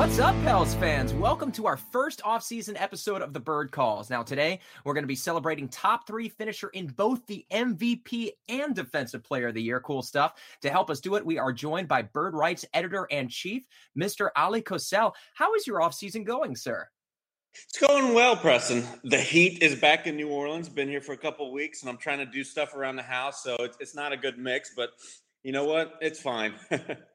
What's up, Pels fans? Welcome to our first off-season episode of the Bird Calls. Now, today we're going to be celebrating top three finisher in both the MVP and Defensive Player of the Year. Cool stuff. To help us do it, we are joined by Bird Writes editor and chief, Mr. Oleh Kosel. How is your off-season going, sir? It's going well, Preston. The heat is back in New Orleans. Been here for a couple weeks, and I'm trying to do stuff around the house, so it's, it's not a good mix. But you know what? It's fine.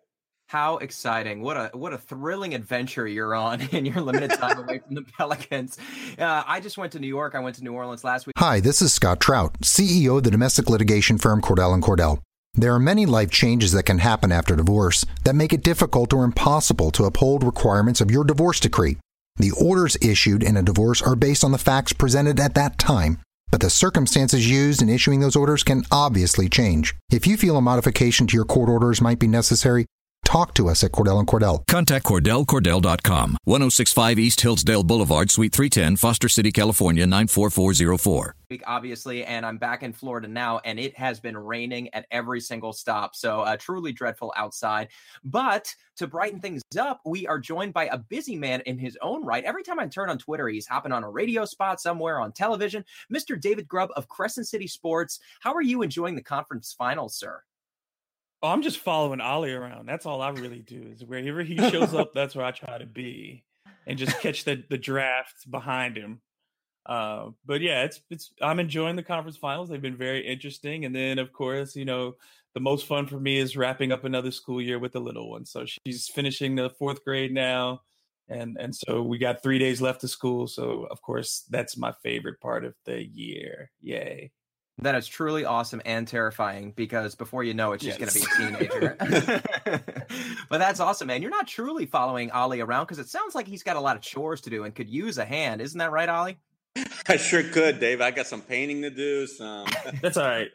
How exciting! What a what a thrilling adventure you're on in your limited time away from the Pelicans. Uh, I just went to New York. I went to New Orleans last week. Hi, this is Scott Trout, CEO of the domestic litigation firm Cordell and Cordell. There are many life changes that can happen after divorce that make it difficult or impossible to uphold requirements of your divorce decree. The orders issued in a divorce are based on the facts presented at that time, but the circumstances used in issuing those orders can obviously change. If you feel a modification to your court orders might be necessary, talk to us at Cordell and Cordell. Contact CordellCordell.com, 1065 East Hillsdale Boulevard, Suite 310, Foster City, California, 94404. Week, obviously, and I'm back in Florida now, and it has been raining at every single stop. So, uh, truly dreadful outside. But to brighten things up, we are joined by a busy man in his own right. Every time I turn on Twitter, he's hopping on a radio spot somewhere on television. Mr. David Grubb of Crescent City Sports. How are you enjoying the conference finals, sir? Oh, I'm just following Ollie around. That's all I really do. Is wherever he shows up, that's where I try to be, and just catch the the drafts behind him. Uh, but yeah, it's it's I'm enjoying the conference finals. They've been very interesting, and then of course, you know, the most fun for me is wrapping up another school year with the little one. So she's finishing the fourth grade now, and and so we got three days left of school. So of course, that's my favorite part of the year. Yay! That is truly awesome and terrifying because before you know it, she's yes. going to be a teenager. but that's awesome, man. You're not truly following Ollie around because it sounds like he's got a lot of chores to do and could use a hand. Isn't that right, Ollie? I sure could, Dave. I got some painting to do. Some. that's all right.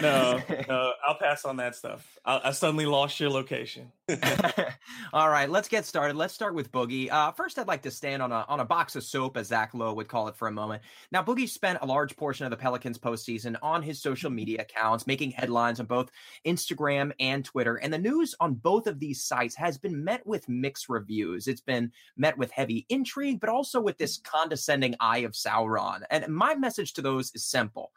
No, no, I'll pass on that stuff. I, I suddenly lost your location. All right, let's get started. Let's start with Boogie. Uh, first, I'd like to stand on a on a box of soap, as Zach Lowe would call it, for a moment. Now, Boogie spent a large portion of the Pelicans postseason on his social media accounts, making headlines on both Instagram and Twitter. And the news on both of these sites has been met with mixed reviews. It's been met with heavy intrigue, but also with this condescending eye of Sauron. And my message to those is simple.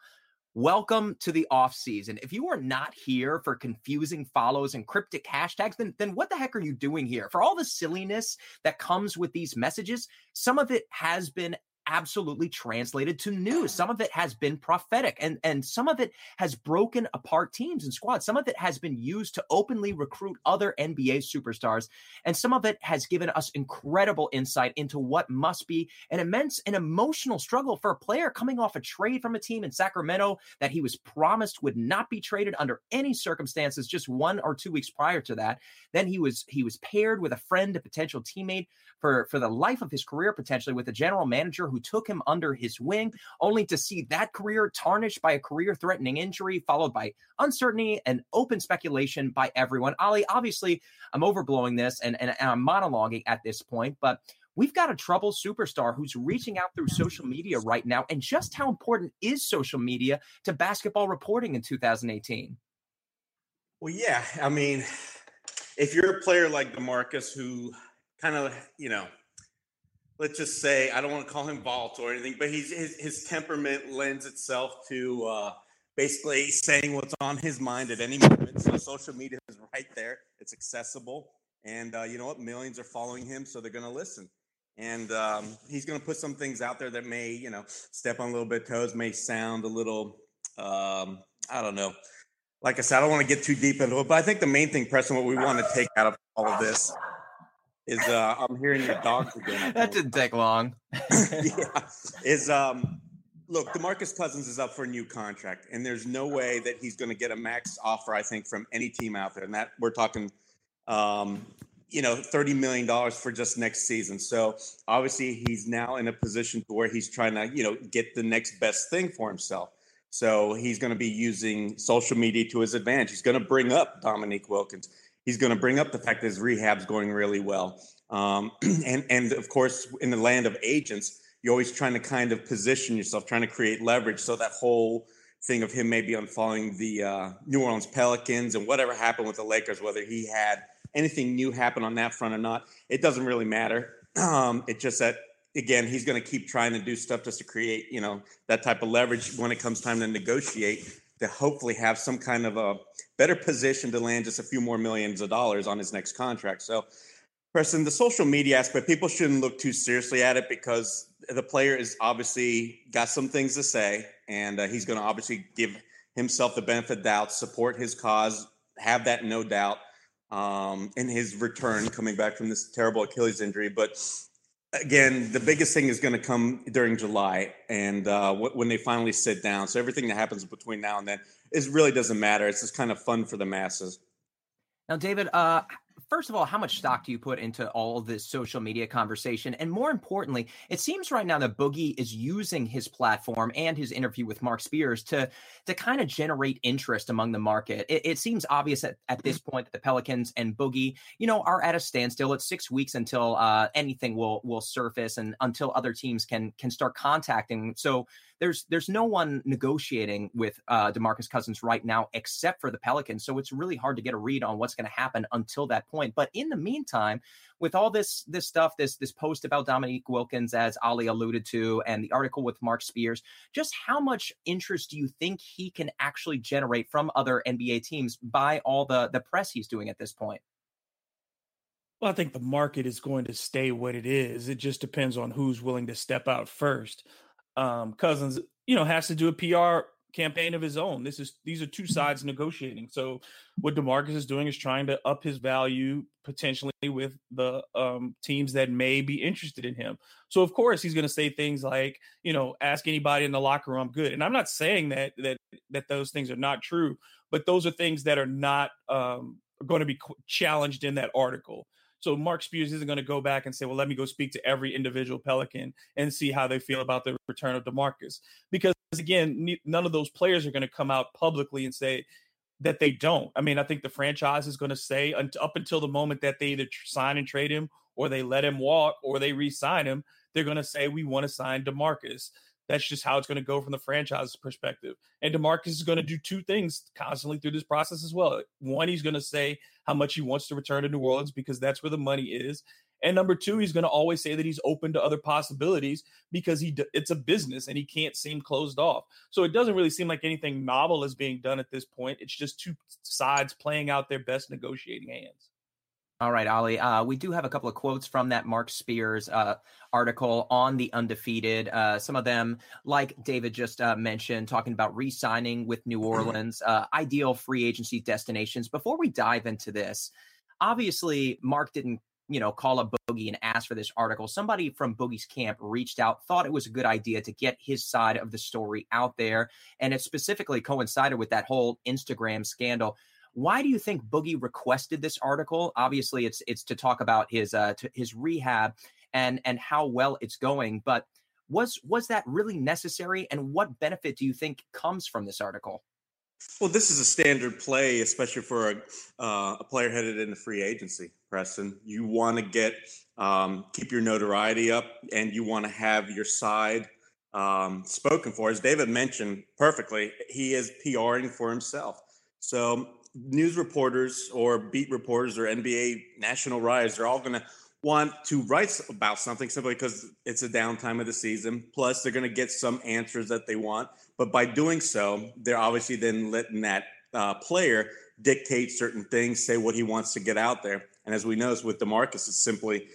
Welcome to the off season. If you are not here for confusing follows and cryptic hashtags, then then what the heck are you doing here? For all the silliness that comes with these messages, some of it has been absolutely translated to news. Some of it has been prophetic and, and some of it has broken apart teams and squads. Some of it has been used to openly recruit other NBA superstars. And some of it has given us incredible insight into what must be an immense and emotional struggle for a player coming off a trade from a team in Sacramento that he was promised would not be traded under any circumstances just one or two weeks prior to that. Then he was he was paired with a friend, a potential teammate for, for the life of his career, potentially with a general manager who took him under his wing, only to see that career tarnished by a career threatening injury, followed by uncertainty and open speculation by everyone. Ali, obviously, I'm overblowing this and, and, and I'm monologuing at this point, but we've got a troubled superstar who's reaching out through social media right now. And just how important is social media to basketball reporting in 2018? Well, yeah. I mean, if you're a player like DeMarcus who kind of, you know, let's just say I don't want to call him volatile or anything, but he's his, his temperament lends itself to uh, basically saying what's on his mind at any moment. So social media is right there; it's accessible, and uh, you know what? Millions are following him, so they're going to listen. And um, he's going to put some things out there that may, you know, step on a little bit toes, may sound a little, um, I don't know. Like I said, I don't want to get too deep into it, but I think the main thing, Preston, what we want to take out of all of this is uh, I'm hearing your dogs again. that didn't take long. yeah, is um, look, Demarcus Cousins is up for a new contract, and there's no way that he's going to get a max offer. I think from any team out there, and that we're talking, um, you know, thirty million dollars for just next season. So obviously, he's now in a position to where he's trying to, you know, get the next best thing for himself. So he's going to be using social media to his advantage. He's going to bring up Dominique Wilkins he's going to bring up the fact that his rehab's going really well. Um, and and of course, in the land of agents, you're always trying to kind of position yourself, trying to create leverage. So that whole thing of him maybe unfollowing the uh, New Orleans Pelicans and whatever happened with the Lakers, whether he had anything new happen on that front or not, it doesn't really matter. Um, it's just that again, he's going to keep trying to do stuff just to create, you know, that type of leverage when it comes time to negotiate to hopefully have some kind of a better position to land just a few more millions of dollars on his next contract. So, Preston, the social media aspect, people shouldn't look too seriously at it because the player is obviously got some things to say, and uh, he's going to obviously give himself the benefit of doubt, support his cause, have that no doubt um, in his return coming back from this terrible Achilles injury. But again, the biggest thing is going to come during July and uh, when they finally sit down. So everything that happens between now and then is really doesn't matter. It's just kind of fun for the masses. Now, David, uh, first of all, how much stock do you put into all this social media conversation? And more importantly, it seems right now that Boogie is using his platform and his interview with Mark Spears to to kind of generate interest among the market. It, it seems obvious at, at this point that the Pelicans and Boogie, you know, are at a standstill. It's six weeks until uh, anything will will surface and until other teams can can start contacting. So there's there's no one negotiating with uh, Demarcus Cousins right now except for the Pelicans. So it's really hard to get a read on what's going to happen until that point. But in the meantime, with all this this stuff, this this post about Dominique Wilkins, as Ali alluded to, and the article with Mark Spears, just how much interest do you think he can actually generate from other NBA teams by all the the press he's doing at this point? Well, I think the market is going to stay what it is. It just depends on who's willing to step out first um, Cousins, you know, has to do a PR campaign of his own. This is these are two mm-hmm. sides negotiating. So what DeMarcus is doing is trying to up his value potentially with the um, teams that may be interested in him. So of course he's going to say things like, you know, ask anybody in the locker room, I'm good. And I'm not saying that that that those things are not true, but those are things that are not um, going to be challenged in that article. So Mark Spears isn't going to go back and say, well, let me go speak to every individual Pelican and see how they feel about the return of DeMarcus. Because again, none of those players are going to come out publicly and say that they don't. I mean, I think the franchise is going to say up until the moment that they either sign and trade him or they let him walk or they re-sign him, they're going to say we want to sign DeMarcus. That's just how it's going to go from the franchise's perspective. And DeMarcus is going to do two things constantly through this process as well. One, he's going to say how much he wants to return to New Orleans because that's where the money is. And number two, he's going to always say that he's open to other possibilities because he it's a business and he can't seem closed off. So it doesn't really seem like anything novel is being done at this point. It's just two sides playing out their best negotiating hands. All right, Ali. Uh, we do have a couple of quotes from that Mark Spears uh, article on the undefeated. Uh, some of them, like David just uh, mentioned, talking about re signing with New mm-hmm. Orleans, uh, ideal free agency destinations. Before we dive into this, obviously, Mark didn't you know, call up Boogie and ask for this article. Somebody from Boogie's camp reached out, thought it was a good idea to get his side of the story out there. And it specifically coincided with that whole Instagram scandal. Why do you think Boogie requested this article? Obviously, it's it's to talk about his uh, his rehab and and how well it's going. But was was that really necessary? And what benefit do you think comes from this article? Well, this is a standard play, especially for a, uh, a player headed into free agency. Preston, you want to get um, keep your notoriety up, and you want to have your side um, spoken for. As David mentioned perfectly, he is PRing for himself. So news reporters or beat reporters or NBA national writers are all going to want to write about something simply because it's a downtime of the season. Plus, they're going to get some answers that they want. But by doing so, they're obviously then letting that uh, player dictate certain things, say what he wants to get out there. And as we know, with Demarcus, it's simply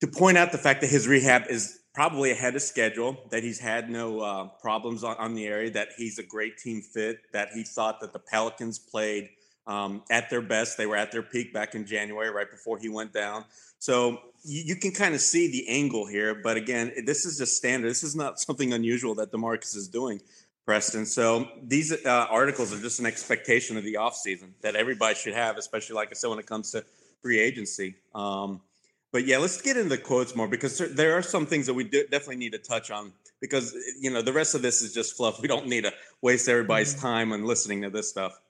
to point out the fact that his rehab is probably ahead of schedule, that he's had no uh, problems on, on, the area, that he's a great team fit, that he thought that the Pelicans played um, at their best. They were at their peak back in January, right before he went down. So you, you can kind of see the angle here. But again, this is just standard. This is not something unusual that DeMarcus is doing. Preston. So these uh, articles are just an expectation of the offseason that everybody should have, especially like I said, when it comes to free agency. Um, but yeah, let's get into the quotes more because there are some things that we definitely need to touch on because you know the rest of this is just fluff. We don't need to waste everybody's mm-hmm. time on listening to this stuff.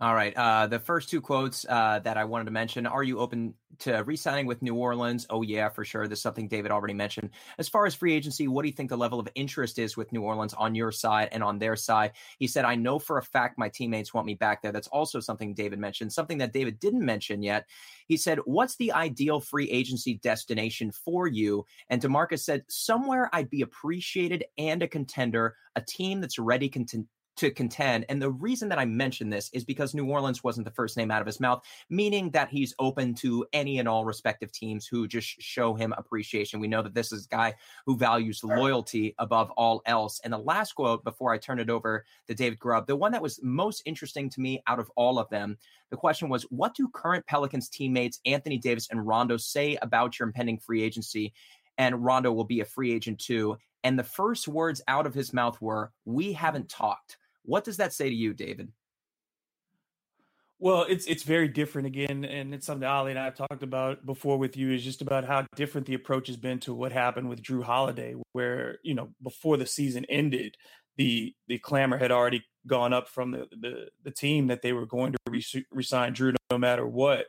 All right. Uh, the first two quotes uh, that I wanted to mention Are you open to re signing with New Orleans? Oh, yeah, for sure. This is something David already mentioned. As far as free agency, what do you think the level of interest is with New Orleans on your side and on their side? He said, I know for a fact my teammates want me back there. That's also something David mentioned, something that David didn't mention yet. He said, What's the ideal free agency destination for you? And Demarcus said, Somewhere I'd be appreciated and a contender, a team that's ready to to contend. And the reason that I mention this is because New Orleans wasn't the first name out of his mouth, meaning that he's open to any and all respective teams who just show him appreciation. We know that this is a guy who values loyalty above all else. And the last quote before I turn it over to David Grubb, the one that was most interesting to me out of all of them, the question was, what do current Pelicans teammates Anthony Davis and Rondo say about your impending free agency? And Rondo will be a free agent too. And the first words out of his mouth were, We haven't talked. What does that say to you, David? Well, it's it's very different again, and it's something Ali and I have talked about before with you. Is just about how different the approach has been to what happened with Jrue Holiday, where you know before the season ended, the the clamor had already gone up from the the, the team that they were going to re- resign Jrue no matter what.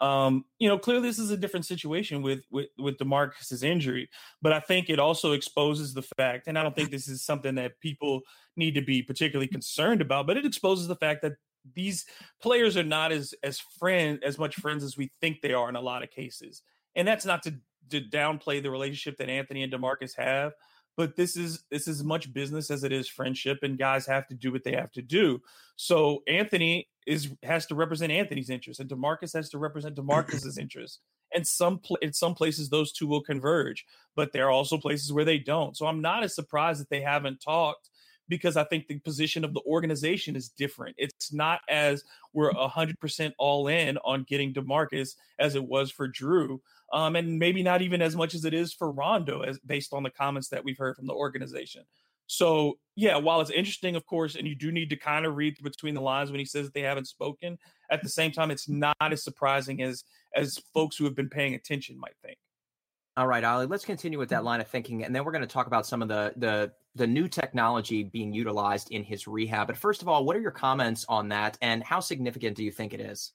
Um, you know, clearly this is a different situation with with with Demarcus's injury, but I think it also exposes the fact, and I don't think this is something that people need to be particularly concerned about, but it exposes the fact that these players are not as as friend as much friends as we think they are in a lot of cases, and that's not to to downplay the relationship that Anthony and Demarcus have, but this is this is much business as it is friendship and guys have to do what they have to do. So anthony is has to represent anthony's interest and demarcus has to represent demarcus's interest and some pl- in some places those two will converge but there are also places where they don't. So i'm not as surprised that they haven't talked because I think the position of the organization is different. It's not as we're 100% all in on getting DeMarcus as it was for Jrue um, and maybe not even as much as it is for Rondo, as based on the comments that we've heard from the organization. So yeah, while it's interesting, of course, and you do need to kind of read between the lines when he says that they haven't spoken. At the same time, it's not as surprising as as folks who have been paying attention might think. All right, Ali, let's continue with that line of thinking, and then we're going to talk about some of the the the new technology being utilized in his rehab. But first of all, what are your comments on that, and how significant do you think it is?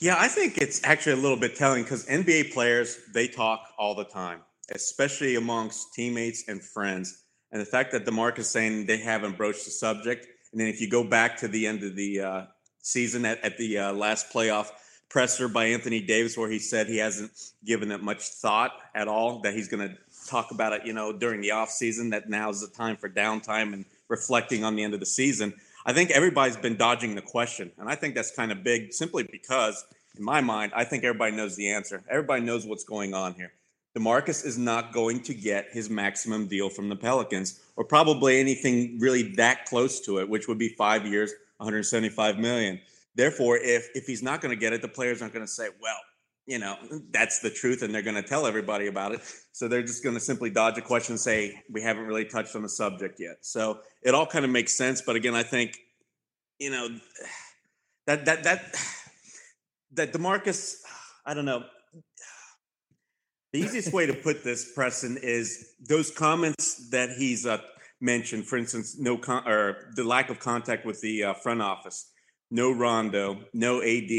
Yeah, I think it's actually a little bit telling because NBA players, they talk all the time, especially amongst teammates and friends. And the fact that DeMarcus is saying they haven't broached the subject. And then if you go back to the end of the uh, season at, at the uh, last playoff presser by Anthony Davis, where he said he hasn't given it much thought at all, that he's going to talk about it, you know, during the off season, that now is the time for downtime and reflecting on the end of the season. I think everybody's been dodging the question. And I think that's kind of big simply because, in my mind, I think everybody knows the answer. Everybody knows what's going on here. DeMarcus is not going to get his maximum deal from the Pelicans or probably anything really that close to it, which would be five years, 175 million. Therefore, if if he's not going to get it, the players aren't going to say, well, you know, that's the truth, and they're going to tell everybody about it. So they're just going to simply dodge a question and say, we haven't really touched on the subject yet. So it all kind of makes sense. But again, I think, you know, that, that, that, that Demarcus, I don't know. The easiest way to put this, Preston, is those comments that he's uh, mentioned. For instance, no con- or the lack of contact with the uh, front office, no Rondo, no AD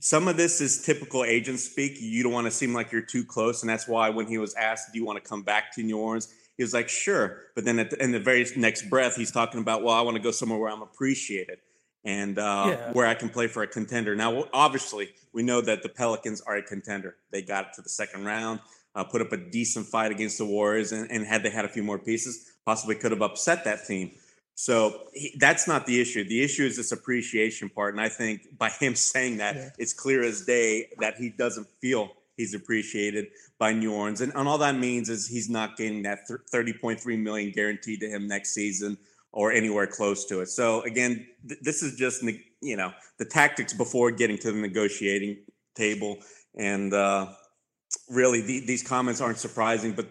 some of this is typical agent speak. You don't want to seem like you're too close. And that's why when he was asked, Do you want to come back to New Orleans? He was like, Sure. But then the, in the very next breath, he's talking about, Well, I want to go somewhere where I'm appreciated. and uh, Yeah. where I can play for a contender. Now, obviously, we know that the Pelicans are a contender. They got to the second round, uh, put up a decent fight against the Warriors, and, and had they had a few more pieces, possibly could have upset that team. So he, that's not the issue. The issue is this appreciation part, and I think by him saying that, Yeah. it's clear as day that he doesn't feel he's appreciated by New Orleans, and, and all that means is he's not getting that th- thirty point three million guaranteed to him next season or anywhere close to it. So again, th- this is just ne- you know the tactics before getting to the negotiating table, and uh, really the, these comments aren't surprising, but.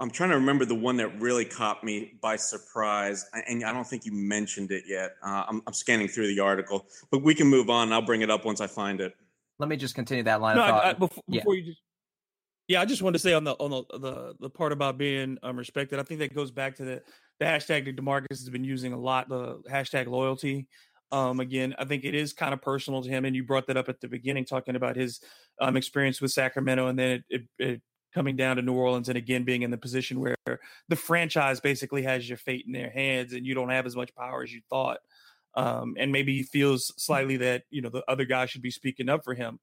I'm trying to remember the one that really caught me by surprise, and I don't think you mentioned it yet. Uh, I'm, I'm scanning through the article, but we can move on. I'll bring it up once I find it. Let me just continue that line No, of thought. I, I, before, yeah. before you just. Yeah, I just wanted to say on the on the the, the part about being um, respected. I think that goes back to the the hashtag that Demarcus has been using a lot. The hashtag loyalty. Um, again, I think it is kind of personal to him, and you brought that up at the beginning, talking about his um, experience with Sacramento, and then it, it, it coming down to New Orleans, and again being in the position where the franchise basically has your fate in their hands, and you don't have as much power as you thought. Um, and maybe he feels slightly that you know the other guy should be speaking up for him.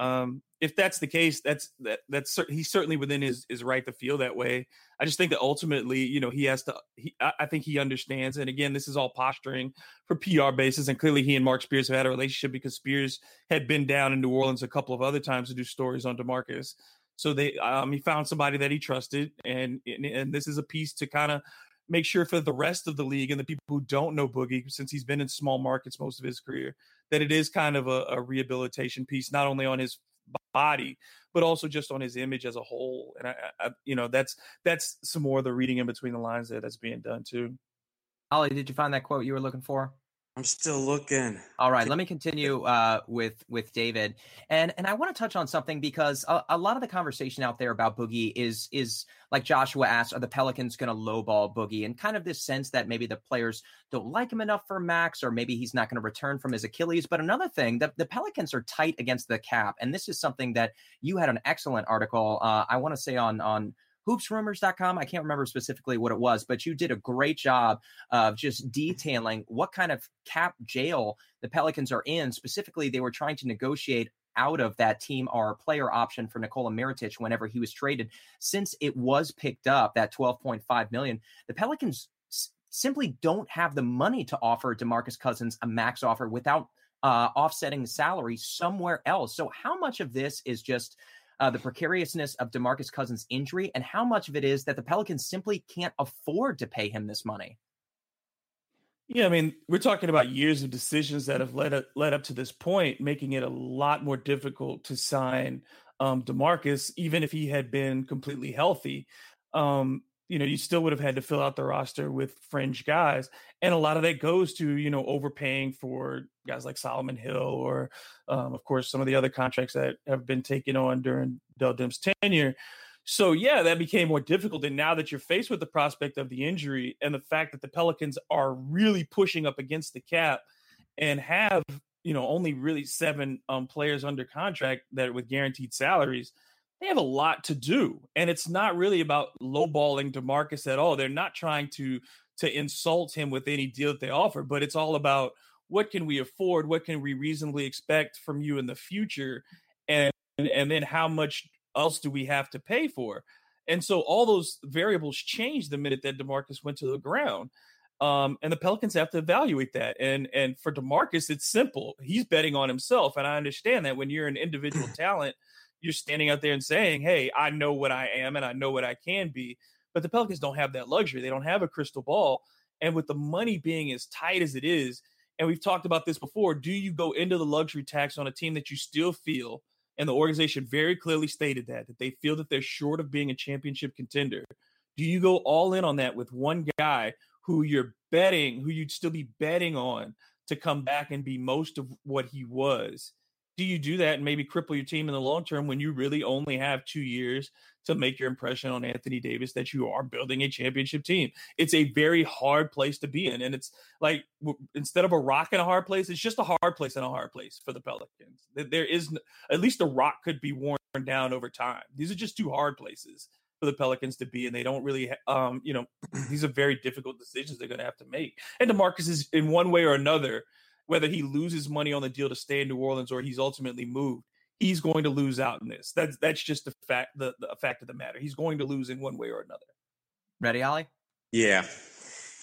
Um, if that's the case, that's that that's he's certainly within his his right to feel that way. I just think that ultimately, you know, he has to. He, I, I think he understands. And again, this is all posturing for PR basis. And clearly, he and Mark Spears have had a relationship because Spears had been down in New Orleans a couple of other times to do stories on Demarcus. So they, um, he found somebody that he trusted, and and, this is a piece to kind of make sure for the rest of the league and the people who don't know Boogie, since he's been in small markets most of his career, that it is kind of a, a rehabilitation piece, not only on his body, but also just on his image as a whole. And I, I, you know, that's that's some more of the reading in between the lines there that's being done too. Ollie, did you find that quote you were looking for? I'm still looking. All right, let me continue uh, with with David, and and I want to touch on something because a, a lot of the conversation out there about Boogie is is like Joshua asked, are the Pelicans going to lowball Boogie, and kind of this sense that maybe the players don't like him enough for max, or maybe he's not going to return from his Achilles. But another thing, that the Pelicans are tight against the cap, and this is something that you had an excellent article. Uh, I want to say on on hoopsrumors.com. I can't remember specifically what it was, but you did a great job of just detailing what kind of cap jail the Pelicans are in. Specifically, they were trying to negotiate out of that team or player option for Nikola Mirotic whenever he was traded. Since it was picked up, that 12.5 million, the Pelicans s- simply don't have the money to offer DeMarcus Cousins a max offer without uh, offsetting the salary somewhere else. So, how much of this is just uh, the precariousness of DeMarcus Cousins' injury, and how much of it is that the Pelicans simply can't afford to pay him this money? Yeah, I mean, we're talking about years of decisions that have led up, led up to this point, making it a lot more difficult to sign um, Demarcus, even if he had been completely healthy. Um, you know, you still would have had to fill out the roster with fringe guys, and a lot of that goes to you know overpaying for guys like Solomon Hill, or um, of course some of the other contracts that have been taken on during Dell Demps' tenure. So yeah, that became more difficult. And now that you're faced with the prospect of the injury and the fact that the Pelicans are really pushing up against the cap and have, you know, only really seven um, players under contract that with guaranteed salaries, they have a lot to do. And it's not really about lowballing Demarcus at all. They're not trying to to insult him with any deal that they offer, but it's all about what can we afford, what can we reasonably expect from you in the future, and and then how much else do we have to pay for? And so all those variables changed the minute that Demarcus went to the ground. Um, and the Pelicans have to evaluate that. And and for Demarcus, it's simple. He's betting on himself, and I understand that when you're an individual talent, you're standing out there and saying, "Hey, I know what I am, and I know what I can be." But the Pelicans don't have that luxury. They don't have a crystal ball. And with the money being as tight as it is, and we've talked about this before, do you go into the luxury tax on a team that you still feel and the organization very clearly stated that that they feel that they're short of being a championship contender do you go all in on that with one guy who you're betting who you'd still be betting on to come back and be most of what he was do you do that and maybe cripple your team in the long term when you really only have two years to make your impression on Anthony Davis that you are building a championship team? It's a very hard place to be in. And it's like instead of a rock in a hard place, it's just a hard place in a hard place for the Pelicans. Th- There is at least the rock could be worn down over time. These are just two hard places for the Pelicans to be, and they don't really, um, you know, these are very difficult decisions they're going to have to make. And Demarcus is in one way or another whether he loses money on the deal to stay in New Orleans or he's ultimately moved, he's going to lose out in this. That's that's just the fact the, the fact of the matter. He's going to lose in one way or another. Ready, Ollie? Yeah.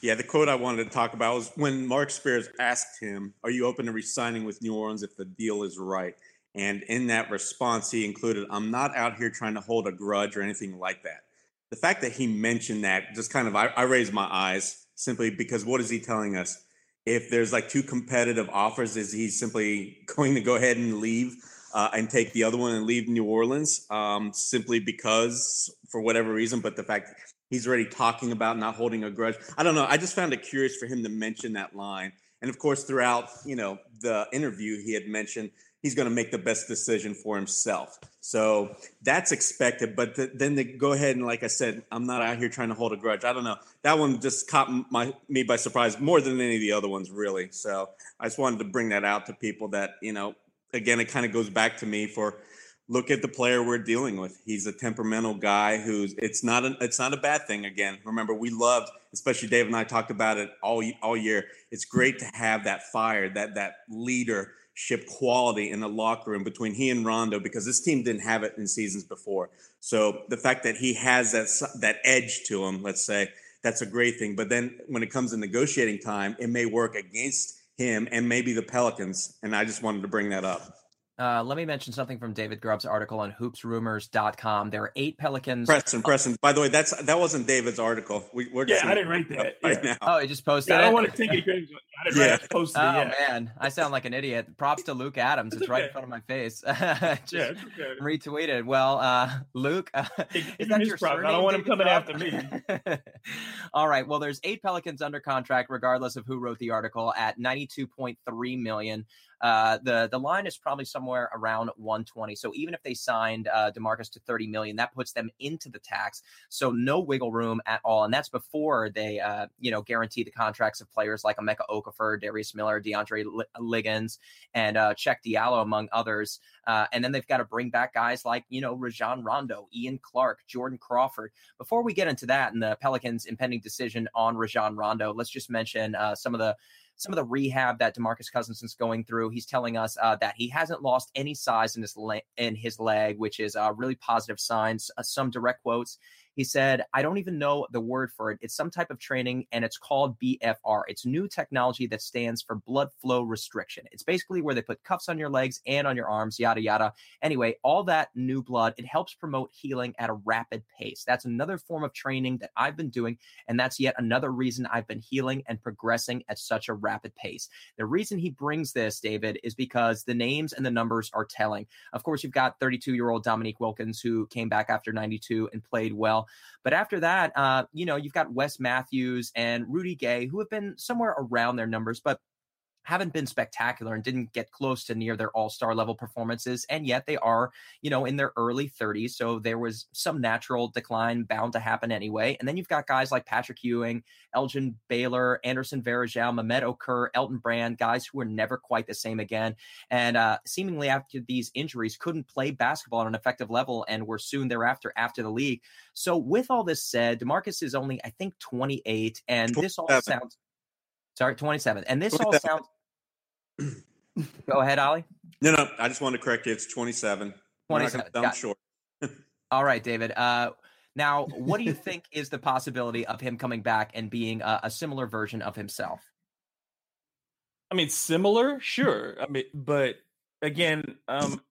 Yeah, the quote I wanted to talk about was when Mark Spears asked him, Are you open to resigning with New Orleans if the deal is right? And in that response, he included, I'm not out here trying to hold a grudge or anything like that. The fact that he mentioned that just kind of, I, I raised my eyes simply because what is he telling us? If there's like two competitive offers, is he simply going to go ahead and leave uh, and take the other one and leave New Orleans um, simply because, for whatever reason? But the fact he's already talking about not holding a grudge. I don't know. I just found it curious for him to mention that line. And of course, throughout you know the interview, he had mentioned he's going to make the best decision for himself. So that's expected. But th- then they go ahead and, like I said, I'm not out here trying to hold a grudge. I don't know. That one just caught my me by surprise more than any of the other ones, really. So I just wanted to bring that out to people that you know. Again, it kind of goes back to me for look at the player we're dealing with. He's a temperamental guy who's it's not an, it's not a bad thing. Again, remember we loved, especially Dave and I talked about it all all year. It's great to have that fire, that that leadership quality in the locker room between he and Rondo because this team didn't have it in seasons before. So the fact that he has that that edge to him, let's say, that's a great thing. But then when it comes to negotiating time, it may work against him and maybe the Pelicans. And I just wanted to bring that up. Uh, let me mention something from David Grubb's article on hoopsrumors.com. There are eight Pelicans. Preston, Preston. By the way, that's that wasn't David's article. We, are yeah, I didn't write that right yeah. now. Oh, he just posted yeah, it. I don't want to take it. I didn't yeah. Posted oh it man, I sound like an idiot. Props to Luke Adams. It's, it's right in front of my face. just yeah, okay. retweeted. Well, uh, Luke, uh, is that your surname? I don't want him coming after me. All right. Well, there's eight Pelicans under contract, regardless of who wrote the article, at 92.3 million. Uh, the the line is probably somewhere around 120. So even if they signed uh, Demarcus to 30 million, that puts them into the tax. So no wiggle room at all, and that's before they uh, you know guarantee the contracts of players like Emeka Okafor, Darius Miller, DeAndre Liggins, and uh, Cheick Diallo, among others. Uh, and then they've got to bring back guys like you know Rajon Rondo, Ian Clark, Jordan Crawford. Before we get into that and the Pelicans' impending decision on Rajon Rondo, let's just mention uh, some of the some of the rehab that Demarcus Cousins is going through. He's telling us uh, that he hasn't lost any size in his le- in his leg, which is a really positive signs. Uh, some direct quotes. He said, I don't even know the word for it. It's some type of training and it's called BFR. It's new technology that stands for blood flow restriction. It's basically where they put cuffs on your legs and on your arms, yada, yada. Anyway, all that new blood, it helps promote healing at a rapid pace. That's another form of training that I've been doing. And that's yet another reason I've been healing and progressing at such a rapid pace. The reason he brings this, David, is because the names and the numbers are telling. Of course, you've got 32 year old Dominique Wilkins, who came back after 92 and played well. But after that, uh, you know, you've got Wes Matthews and Rudy Gay, who have been somewhere around their numbers, but haven't been spectacular and didn't get close to near their all-star level performances and yet they are you know in their early 30s so there was some natural decline bound to happen anyway. And then you've got guys like patrick ewing elgin baylor anderson varejao mehmet okur elton brand guys who were never quite the same again. And uh, seemingly after these injuries couldn't play basketball on an effective level and were soon thereafter after the league. So with all this said demarcus is only i think 28 and this all sounds sorry 27 and this all sounds Go ahead, Ollie. No, no, I just wanted to correct you. It's 27. 27. I'm short. All right, David. Uh, now, what do you think is the possibility of him coming back and being a, a similar version of himself? I mean, similar, sure. I mean, but again, um,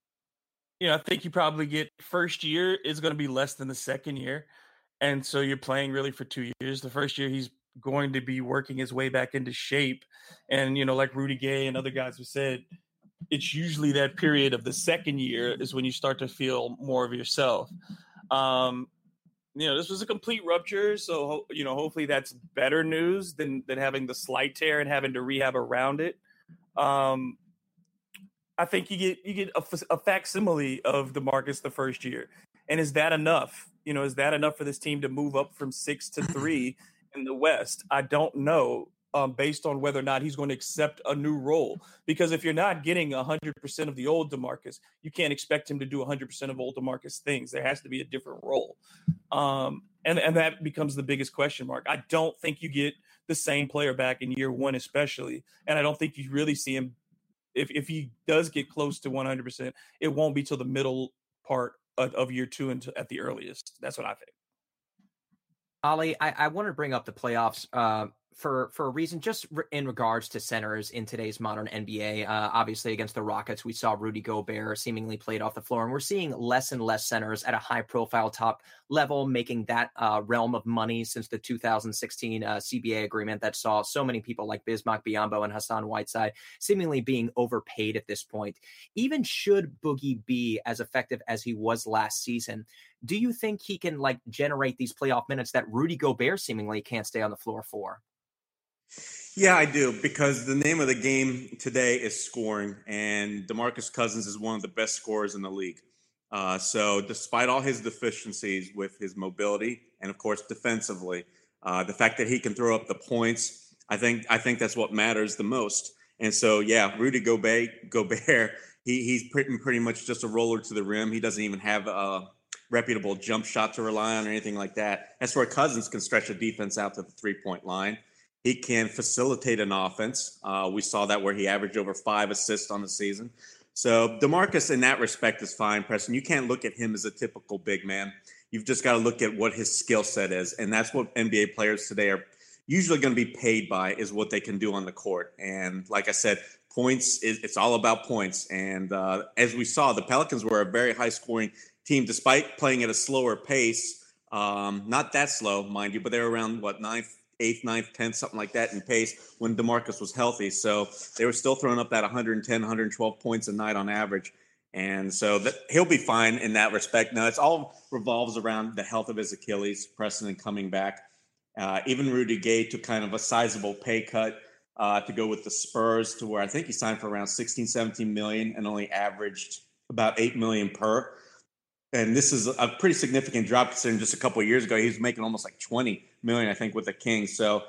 you know, I think you probably get first year is going to be less than the second year, and so you're playing really for two years. The first year he's going to be working his way back into shape. And, you know, like Rudy Gay and other guys have said, it's usually that period of the second year is when you start to feel more of yourself. Um, you know, this was a complete rupture, so you know, hopefully that's better news than than having the slight tear and having to rehab around it. Um, I think you get you get a, a facsimile of Demarcus the first year, and is that enough? You know, is that enough for this team to move up from six to three in the West, I don't know um, based on whether or not he's going to accept a new role. Because if you're not getting 100% of the old DeMarcus, you can't expect him to do 100% of old DeMarcus things. There has to be a different role. Um, and, and that becomes the biggest question mark. I don't think you get the same player back in year one, especially. And I don't think you really see him if if he does get close to 100, percent it won't be till the middle part of, of year two and at the earliest. That's what I think. Ollie, I, I want to bring up the playoffs uh, for for a reason, just in regards to centers in today's modern NBA. Uh, obviously, against the Rockets, we saw Rudy Gobert seemingly played off the floor, and we're seeing less and less centers at a high profile top level, making that uh, realm of money since the 2016 uh, CBA agreement that saw so many people like Bismack Biyombo and Hassan Whiteside seemingly being overpaid at this point. Even should Boogie be as effective as he was last season, do you think he can like generate these playoff minutes that Rudy Gobert seemingly can't stay on the floor for? Yeah, I do because the name of the game today is scoring, and Demarcus Cousins is one of the best scorers in the league. Uh, so, despite all his deficiencies with his mobility and, of course, defensively, uh, the fact that he can throw up the points, I think I think that's what matters the most. And so, yeah, Rudy Gobert, Gobert, he, he's pretty pretty much just a roller to the rim. He doesn't even have a reputable jump shot to rely on or anything like that. That's where Cousins can stretch a defense out to the three point line. He can facilitate an offense. Uh, we saw that where he averaged over five assists on the season. So Demarcus, in that respect, is fine. Preston, you can't look at him as a typical big man. You've just got to look at what his skill set is, and that's what NBA players today are usually going to be paid by is what they can do on the court. And like I said, points is it's all about points. And uh, as we saw, the Pelicans were a very high scoring team, despite playing at a slower pace. Um, not that slow, mind you, but they were around what ninth, eighth, ninth, tenth, something like that in pace when Demarcus was healthy. So they were still throwing up that 110, 112 points a night on average. And so that, he'll be fine in that respect. Now, it's all revolves around the health of his Achilles, Preston, and coming back. Uh, even Rudy Gay took kind of a sizable pay cut uh, to go with the Spurs to where I think he signed for around 16, 17 million and only averaged about 8 million per and this is a pretty significant drop considering just a couple of years ago he was making almost like 20 million, I think, with the Kings. So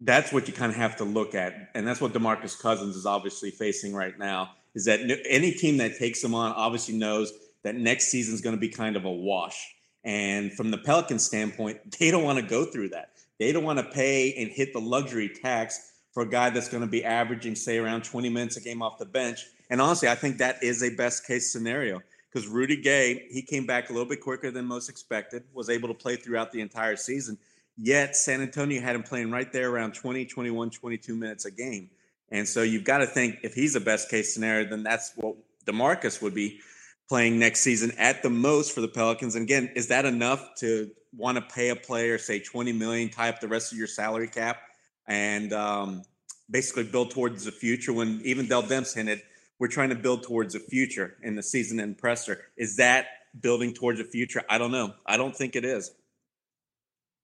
that's what you kind of have to look at, and that's what Demarcus Cousins is obviously facing right now. Is that any team that takes him on obviously knows that next season is going to be kind of a wash. And from the Pelican standpoint, they don't want to go through that. They don't want to pay and hit the luxury tax for a guy that's going to be averaging, say, around 20 minutes a game off the bench. And honestly, I think that is a best case scenario because Rudy Gay, he came back a little bit quicker than most expected, was able to play throughout the entire season. Yet San Antonio had him playing right there around 20, 21, 22 minutes a game. And so you've got to think if he's a best case scenario, then that's what DeMarcus would be playing next season at the most for the Pelicans. And again, is that enough to want to pay a player, say 20 million, tie up the rest of your salary cap, and um, basically build towards the future when even Dell Demps hinted we're trying to build towards a future in the season end presser. Is that building towards a future? I don't know. I don't think it is.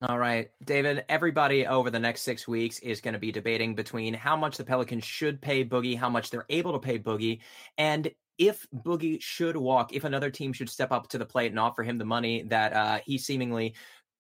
All right, David, everybody over the next six weeks is going to be debating between how much the Pelicans should pay Boogie, how much they're able to pay Boogie, and if Boogie should walk, if another team should step up to the plate and offer him the money that uh, he seemingly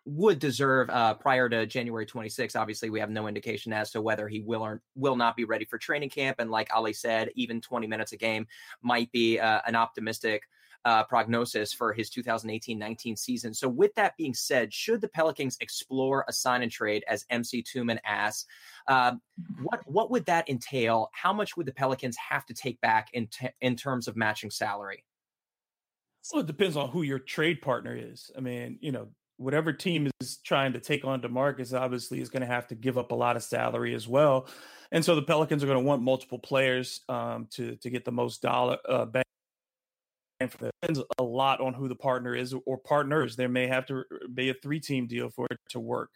would deserve uh, prior to January 26. Obviously, we have no indication as to whether he will or will not be ready for training camp. And like Ali said, even 20 minutes a game might be uh, an optimistic uh, prognosis for his 2018-19 season. So, with that being said, should the Pelicans explore a sign and trade, as MC Tuman asks, uh, what what would that entail? How much would the Pelicans have to take back in t- in terms of matching salary? Well, it depends on who your trade partner is. I mean, you know, whatever team is trying to take on DeMarcus obviously is going to have to give up a lot of salary as well. And so the Pelicans are going to want multiple players um, to to get the most dollar uh, bang for the depends a lot on who the partner is or partners. There may have to be a three team deal for it to work.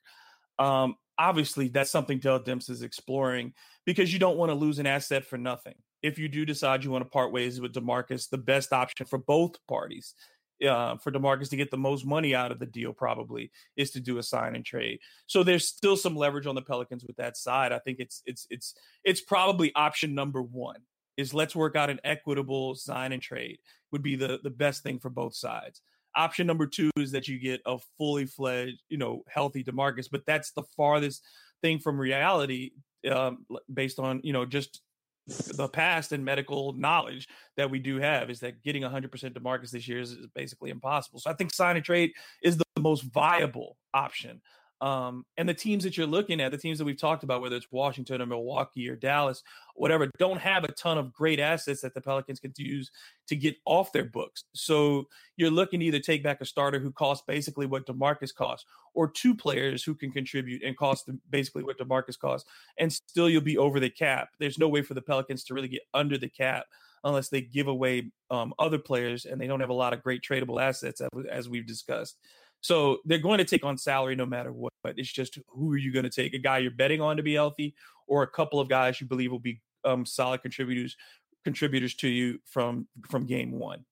Um, obviously, that's something Dell Demps is exploring because you don't want to lose an asset for nothing. If you do decide you want to part ways with DeMarcus, the best option for both parties uh, for Demarcus to get the most money out of the deal probably is to do a sign and trade. So there's still some leverage on the Pelicans with that side. I think it's it's it's it's probably option number one is let's work out an equitable sign and trade would be the the best thing for both sides. Option number two is that you get a fully fledged, you know, healthy Demarcus, but that's the farthest thing from reality um, based on you know just the past and medical knowledge that we do have is that getting 100% to DeMarcus this year is, is basically impossible. So I think sign and trade is the most viable option. Um, and the teams that you're looking at, the teams that we've talked about, whether it's Washington or Milwaukee or Dallas, whatever, don't have a ton of great assets that the Pelicans can use to get off their books. So you're looking to either take back a starter who costs basically what DeMarcus costs, or two players who can contribute and cost basically what DeMarcus costs, and still you'll be over the cap. There's no way for the Pelicans to really get under the cap unless they give away um, other players and they don't have a lot of great tradable assets as we've discussed. So they're going to take on salary no matter what. But it's just who are you going to take? A guy you're betting on to be healthy, or a couple of guys you believe will be um, solid contributors contributors to you from from game one.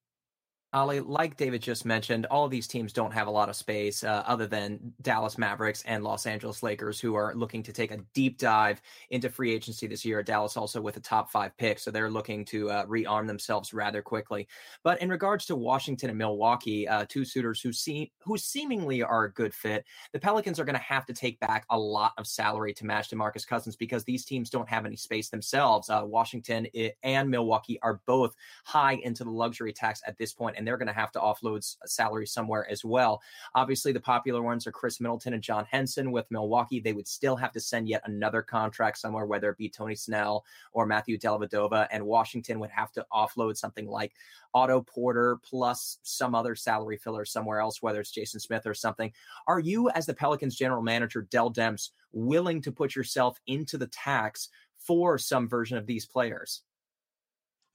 Ali, like David just mentioned, all these teams don't have a lot of space uh, other than Dallas Mavericks and Los Angeles Lakers, who are looking to take a deep dive into free agency this year. Dallas also with a top five pick, so they're looking to uh, rearm themselves rather quickly. But in regards to Washington and Milwaukee, uh, two suitors who seem who seemingly are a good fit, the Pelicans are going to have to take back a lot of salary to match DeMarcus Cousins because these teams don't have any space themselves. Uh, Washington and Milwaukee are both high into the luxury tax at this point and they're going to have to offload salary somewhere as well. Obviously, the popular ones are Khris Middleton and John Henson with Milwaukee. They would still have to send yet another contract somewhere, whether it be Tony Snell or Matthew Dellavedova, and Washington would have to offload something like Otto Porter plus some other salary filler somewhere else, whether it's Jason Smith or something. Are you, as the Pelicans general manager, Dell Demps, willing to put yourself into the tax for some version of these players?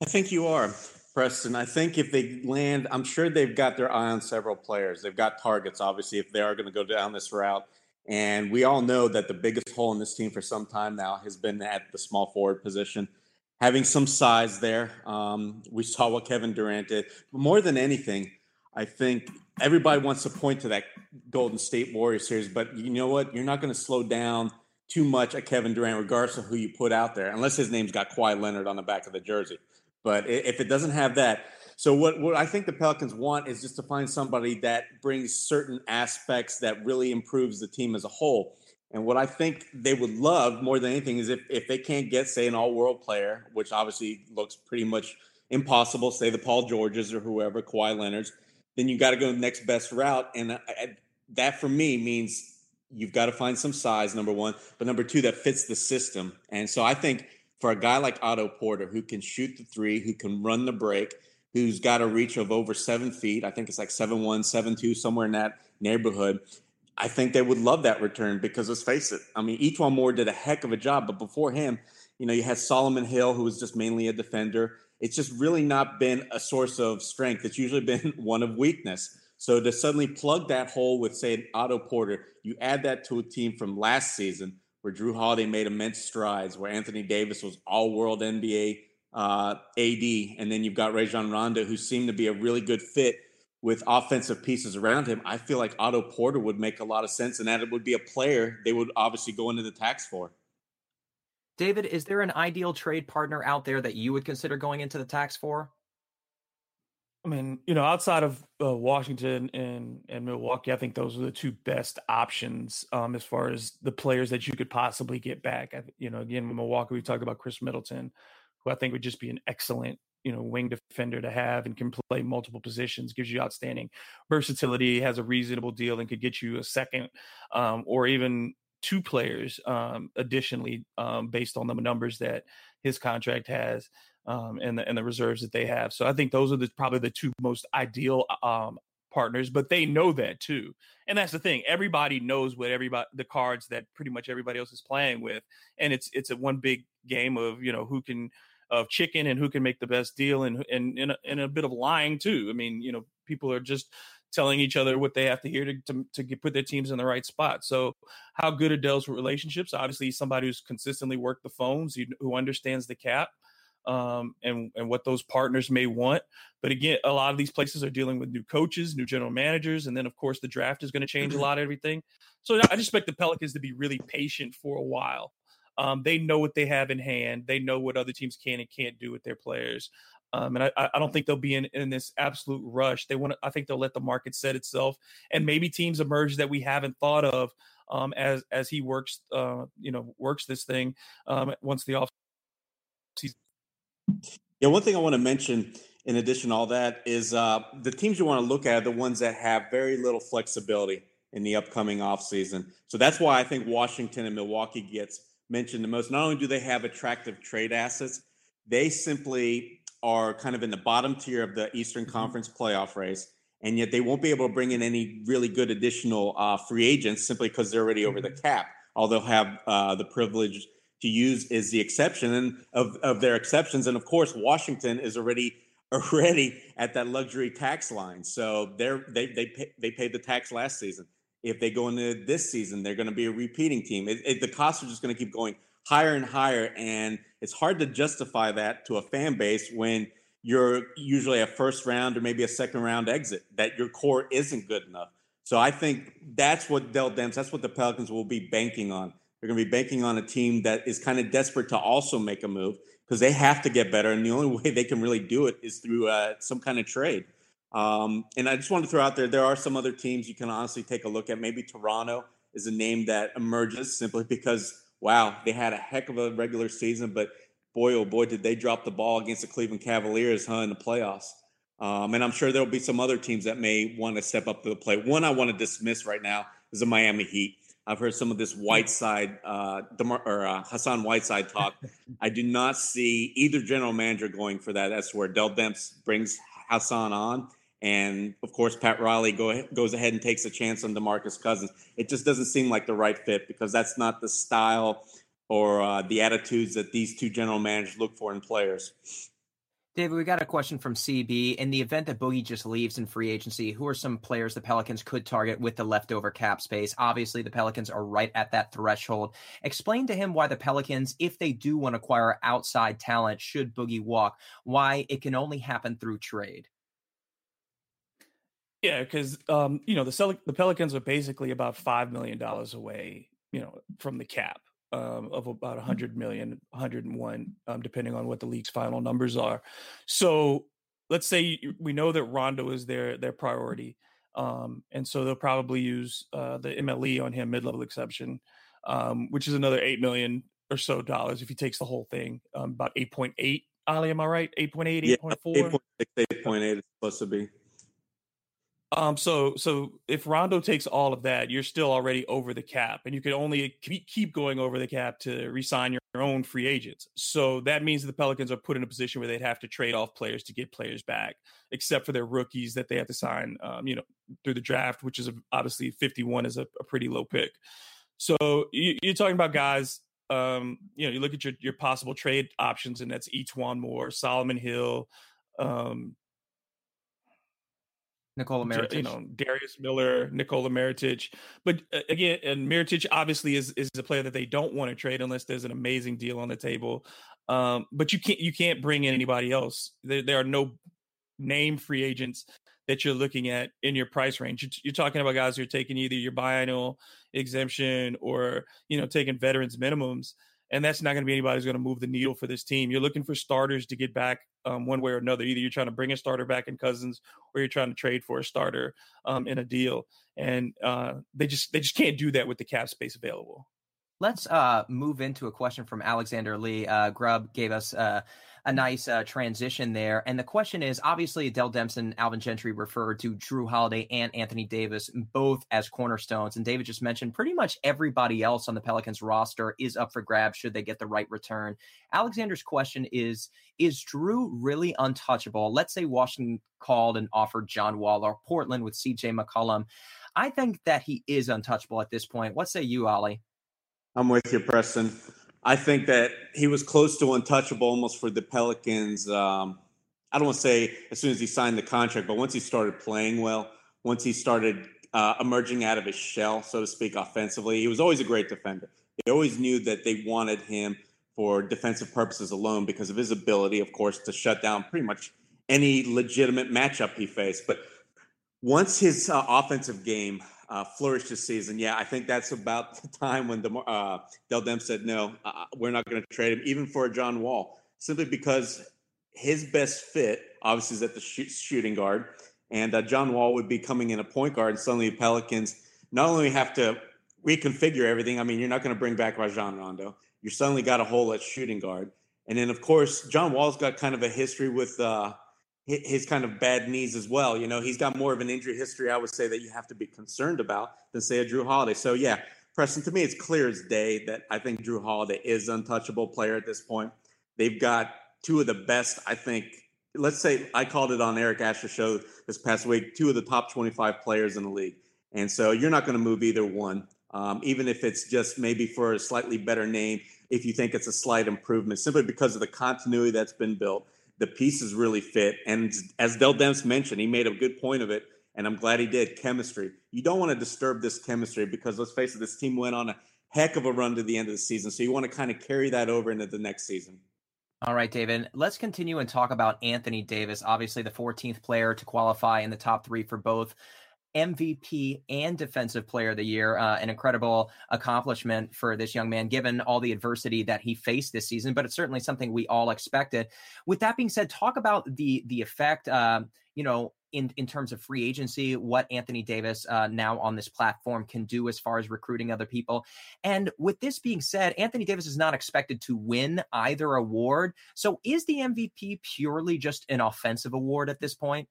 I think you are. Preston, I think if they land, I'm sure they've got their eye on several players. They've got targets, obviously, if they are going to go down this route. And we all know that the biggest hole in this team for some time now has been at the small forward position. Having some size there. Um, we saw what Kevin Durant did. But more than anything, I think everybody wants to point to that Golden State Warriors series. But you know what? You're not going to slow down too much at Kevin Durant, regardless of who you put out there, unless his name's got Kawhi Leonard on the back of the jersey. But if it doesn't have that, so what, what I think the Pelicans want is just to find somebody that brings certain aspects that really improves the team as a whole. And what I think they would love more than anything is if, if they can't get, say, an all world player, which obviously looks pretty much impossible, say the Paul Georges or whoever, Kawhi Leonard's, then you got to go the next best route. And I, that for me means you've got to find some size, number one, but number two, that fits the system. And so I think for a guy like Otto Porter who can shoot the three, who can run the break, who's got a reach of over seven feet. I think it's like seven one, seven two, somewhere in that neighborhood. I think they would love that return because let's face it. I mean, E'Twaun Moore did a heck of a job, but before him, you know, you had Solomon Hill, who was just mainly a defender. It's just really not been a source of strength. It's usually been one of weakness. So to suddenly plug that hole with, say, Otto Porter, you add that to a team from last season where Jrue Holiday made immense strides, where Anthony Davis was all world NBA uh, AD, and then you've got Rajon Rondo, who seemed to be a really good fit with offensive pieces around him. I feel like Otto Porter would make a lot of sense, and that it would be a player they would obviously go into the tax for. David, is there an ideal trade partner out there that you would consider going into the tax for? I mean, you know, outside of uh, Washington and and Milwaukee, I think those are the two best options um, as far as the players that you could possibly get back. I, you know, again, with Milwaukee, we talked about Khris Middleton, who I think would just be an excellent, you know, wing defender to have and can play multiple positions, gives you outstanding versatility, has a reasonable deal, and could get you a second um, or even two players um, additionally um, based on the numbers that his contract has um, and the and the reserves that they have. So I think those are the, probably the two most ideal um, partners, but they know that too. And that's the thing. Everybody knows what everybody the cards that pretty much everybody else is playing with, and it's it's a one big game of you know who can of chicken and who can make the best deal and and and a, and a bit of lying too. I mean, you know, people are just telling each other what they have to hear to, to, to get, put their teams in the right spot. So, how good are Dell's relationships? Obviously, somebody who's consistently worked the phones, who understands the cap, um, and and what those partners may want. But again, a lot of these places are dealing with new coaches, new general managers, and then of course the draft is going to change a mm-hmm. lot of everything. So I just expect the Pelicans to be really patient for a while. Um, they know what they have in hand. They know what other teams can and can't do with their players. Um, and I, I, don't think they'll be in, in this absolute rush. They want to, I think they'll let the market set itself and maybe teams emerge that we haven't thought of um, as, as he works, uh, you know, works this thing um, once the off season yeah, one thing I want to mention in addition to all that is uh, the teams you want to look at are the ones that have very little flexibility in the upcoming offseason. So that's why I think Washington and Milwaukee gets mentioned the most. Not only do they have attractive trade assets, they simply are kind of in the bottom tier of the Eastern mm-hmm. Conference playoff race. And yet they won't be able to bring in any really good additional uh, free agents simply because they're already over the mm-hmm. cap. They'll have uh, the privilege to use is the exception and of, of their exceptions. And of course, Washington is already already at that luxury tax line. So they're they they pay, they paid the tax last season. If they go into this season, they're going to be a repeating team. It, it, the costs are just going to keep going higher and higher, and it's hard to justify that to a fan base when you're usually a first round or maybe a second round exit. That your core isn't good enough. So I think that's what Dell Demps, that's what the Pelicans will be banking on. They're going to be banking on a team that is kind of desperate to also make a move because they have to get better, and the only way they can really do it is through uh, some kind of trade. Um, and I just want to throw out there there are some other teams you can honestly take a look at. Maybe Toronto is a name that emerges simply because wow, they had a heck of a regular season, but boy oh boy did they drop the ball against the Cleveland Cavaliers, huh, in the playoffs. Um, and I'm sure there'll be some other teams that may want to step up to the plate. One I want to dismiss right now is the Miami Heat. I've heard some of this Whiteside, uh, Demar- or uh, Hassan Whiteside talk. I do not see either general manager going for that. That's where Dell Demps brings Hassan on. And of course, Pat Riley go, goes ahead and takes a chance on Demarcus Cousins. It just doesn't seem like the right fit because that's not the style or uh, the attitudes that these two general managers look for in players. David, we got a question from CB. In the event that Boogie just leaves in free agency, who are some players the Pelicans could target with the leftover cap space? Obviously, the Pelicans are right at that threshold. Explain to him why the Pelicans, if they do want to acquire outside talent, should Boogie walk, why it can only happen through trade. Yeah, because um, you know the Cel- the Pelicans are basically about five million dollars away, you know, from the cap um, of about 100 million, 101, um, depending on what the league's final numbers are. So let's say we know that Rondo is their their priority, um, and so they'll probably use uh, the MLE on him, mid level exception, um, which is another eight million or so dollars if he takes the whole thing. Um, about 8.8. Ali, am I right? 8.8, 8.4? Yeah, 8.6, 8.8 is supposed to be. Um, so so if Rondo takes all of that, you're still already over the cap, and you can only keep going over the cap to resign your own free agents. So that means the Pelicans are put in a position where they'd have to trade off players to get players back, except for their rookies that they have to sign, um, you know, through the draft, which is obviously 51 is a, a pretty low pick. So you, are talking about guys. Um, you know, you look at your your possible trade options, and that's E'Twaun Moore, Solomon Hill. Um, Nikola Mirotic. You know, Darius Miller, Nikola Mirotic. But uh, again, and Mirotic obviously is is a player that they don't want to trade unless there's an amazing deal on the table. Um, but you can't you can't bring in anybody else. There, there, are no name free agents that you're looking at in your price range. You're, you're talking about guys who are taking either your biannual exemption or you know taking veterans minimums and that's not going to be anybody who's going to move the needle for this team. You're looking for starters to get back um, one way or another. Either you're trying to bring a starter back in Cousins, or you're trying to trade for a starter um, in a deal, and uh, they just they just can't do that with the cap space available. Let's uh, move into a question from Alexander Lee. Uh, Grubb gave us uh, a nice uh, transition there. And the question is obviously, Dell Dempson, Alvin Gentry referred to Jrue Holiday and Anthony Davis both as cornerstones. And David just mentioned pretty much everybody else on the Pelicans roster is up for grabs should they get the right return. Alexander's question is Is Jrue really untouchable? Let's say Washington called and offered John Wall or Portland with CJ McCollum. I think that he is untouchable at this point. What say you, Ollie? I'm with you, Preston. I think that he was close to untouchable almost for the Pelicans. Um, I don't want to say as soon as he signed the contract, but once he started playing well, once he started uh, emerging out of his shell, so to speak, offensively, he was always a great defender. They always knew that they wanted him for defensive purposes alone because of his ability, of course, to shut down pretty much any legitimate matchup he faced. But once his uh, offensive game uh, flourished this season. Yeah, I think that's about the time when DeMar- uh, Dell Dem said, no, uh, we're not going to trade him, even for a John Wall, simply because his best fit, obviously, is at the shooting guard. And uh, John Wall would be coming in a point guard, and suddenly the Pelicans not only have to reconfigure everything, I mean, you're not going to bring back Rajon Rondo. You suddenly got a hole at shooting guard. And then, of course, John Wall's got kind of a history with uh, his kind of bad knees as well. You know, he's got more of an injury history, I would say, that you have to be concerned about than, say, a Jrue Holiday. So, yeah, Preston, to me, it's clear as day that I think Jrue Holiday is untouchable player at this point. They've got two of the best, I think. Let's say I called it on Eric Asher's show this past week, two of the top 25 players in the league. And so you're not going to move either one, um, even if it's just maybe for a slightly better name, if you think it's a slight improvement, simply because of the continuity that's been built the pieces really fit. And as Dell Demps mentioned, he made a good point of it, and I'm glad he did. Chemistry. You don't want to disturb this chemistry because let's face it, this team went on a heck of a run to the end of the season. So you want to kind of carry that over into the next season. All right, David. Let's continue and talk about Anthony Davis, obviously the 14th player to qualify in the top three for both MVP and Defensive Player of the Year. Uh, an incredible accomplishment for this young man, given all the adversity that he faced this season. But it's certainly something we all expected. With that being said, talk about the the effect. Uh, you know, in in terms of free agency, what Anthony Davis uh, now on this platform can do as far as recruiting other people. And with this being said, Anthony Davis is not expected to win either award. So is the MVP purely just an offensive award at this point?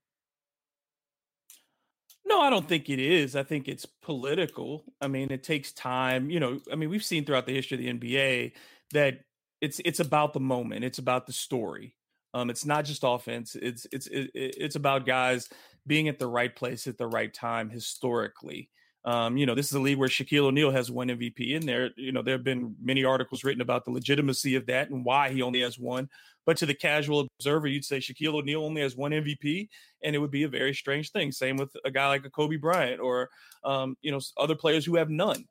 No, I don't think it is. I think it's political. I mean, it takes time. You know, I mean, we've seen throughout the history of the NBA that it's it's about the moment. It's about the story. Um, it's not just offense. It's it's it, it's about guys being at the right place at the right time historically. Um, you know, this is a league where Shaquille O'Neal has one MVP, and there, you know, there have been many articles written about the legitimacy of that and why he only has one. But to the casual observer, you'd say Shaquille O'Neal only has one MVP, and it would be a very strange thing. Same with a guy like a Kobe Bryant or, um, you know, other players who have none.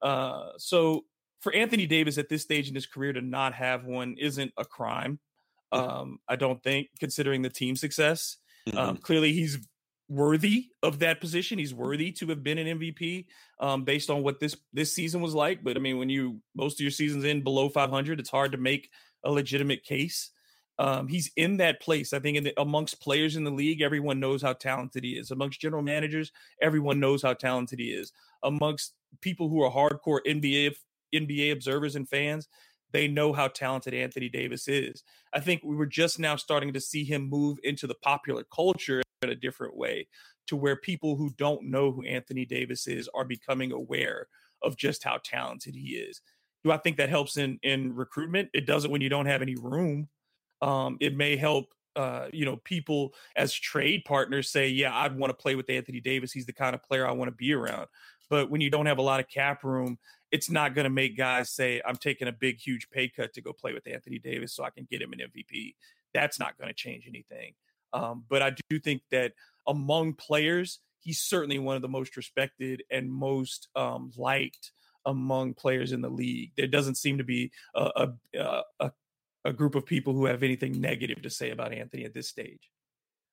Uh, so for Anthony Davis at this stage in his career to not have one isn't a crime. Um, I don't think, considering the team success. Um, mm-hmm. Um, clearly, he's worthy of that position. He's worthy to have been an MVP um, based on what this this season was like. But I mean, when you most of your seasons in below 500, it's hard to make a legitimate case. Um, he's in that place. I think in the, amongst players in the league, everyone knows how talented he is. Amongst general managers, everyone knows how talented he is. Amongst people who are hardcore NBA NBA observers and fans, they know how talented Anthony Davis is. I think we were just now starting to see him move into the popular culture a different way to where people who don't know who Anthony Davis is are becoming aware of just how talented he is. Do I think that helps in in recruitment? It doesn't when you don't have any room. Um, it may help uh, you know, people as trade partners say, yeah, I'd want to play with Anthony Davis. He's the kind of player I want to be around. But when you don't have a lot of cap room, it's not going to make guys say, I'm taking a big, huge pay cut to go play with Anthony Davis so I can get him an MVP. That's not going to change anything. Um, but I do think that among players, he's certainly one of the most respected and most um, liked among players in the league. There doesn't seem to be a, a, a, a group of people who have anything negative to say about Anthony at this stage.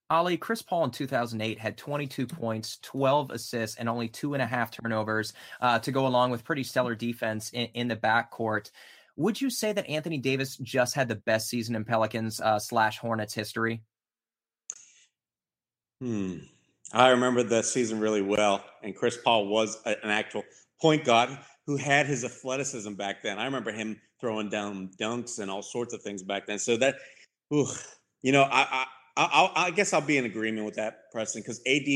Ali, Chris Paul in 2008 had 22 points, 12 assists, and only two and a half turnovers uh, to go along with pretty stellar defense in, in, the backcourt. Would you say that Anthony Davis just had the best season in Pelicans uh, slash Hornets history? Hmm. I remember that season really well, and Chris Paul was a, an actual point guard who had his athleticism back then. I remember him throwing down dunks and all sorts of things back then. So that, ooh, you know, I, I, I, I guess I'll be in agreement with that, Preston, because AD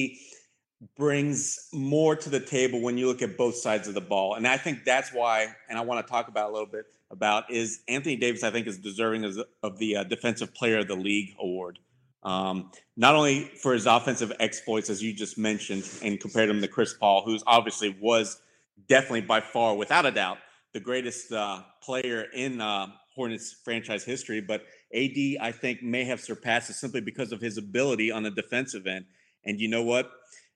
brings more to the table when you look at both sides of the ball, and I think that's why. And I want to talk about a little bit about is Anthony Davis. I think is deserving of, the uh, Defensive Player of the League award. Um, not only for his offensive exploits, as you just mentioned, and compared him to Chris Paul, who's obviously was definitely by far, without a doubt, the greatest uh, player in uh, Hornets franchise history. But AD, I think, may have surpassed it simply because of his ability on the defensive end. And you know what?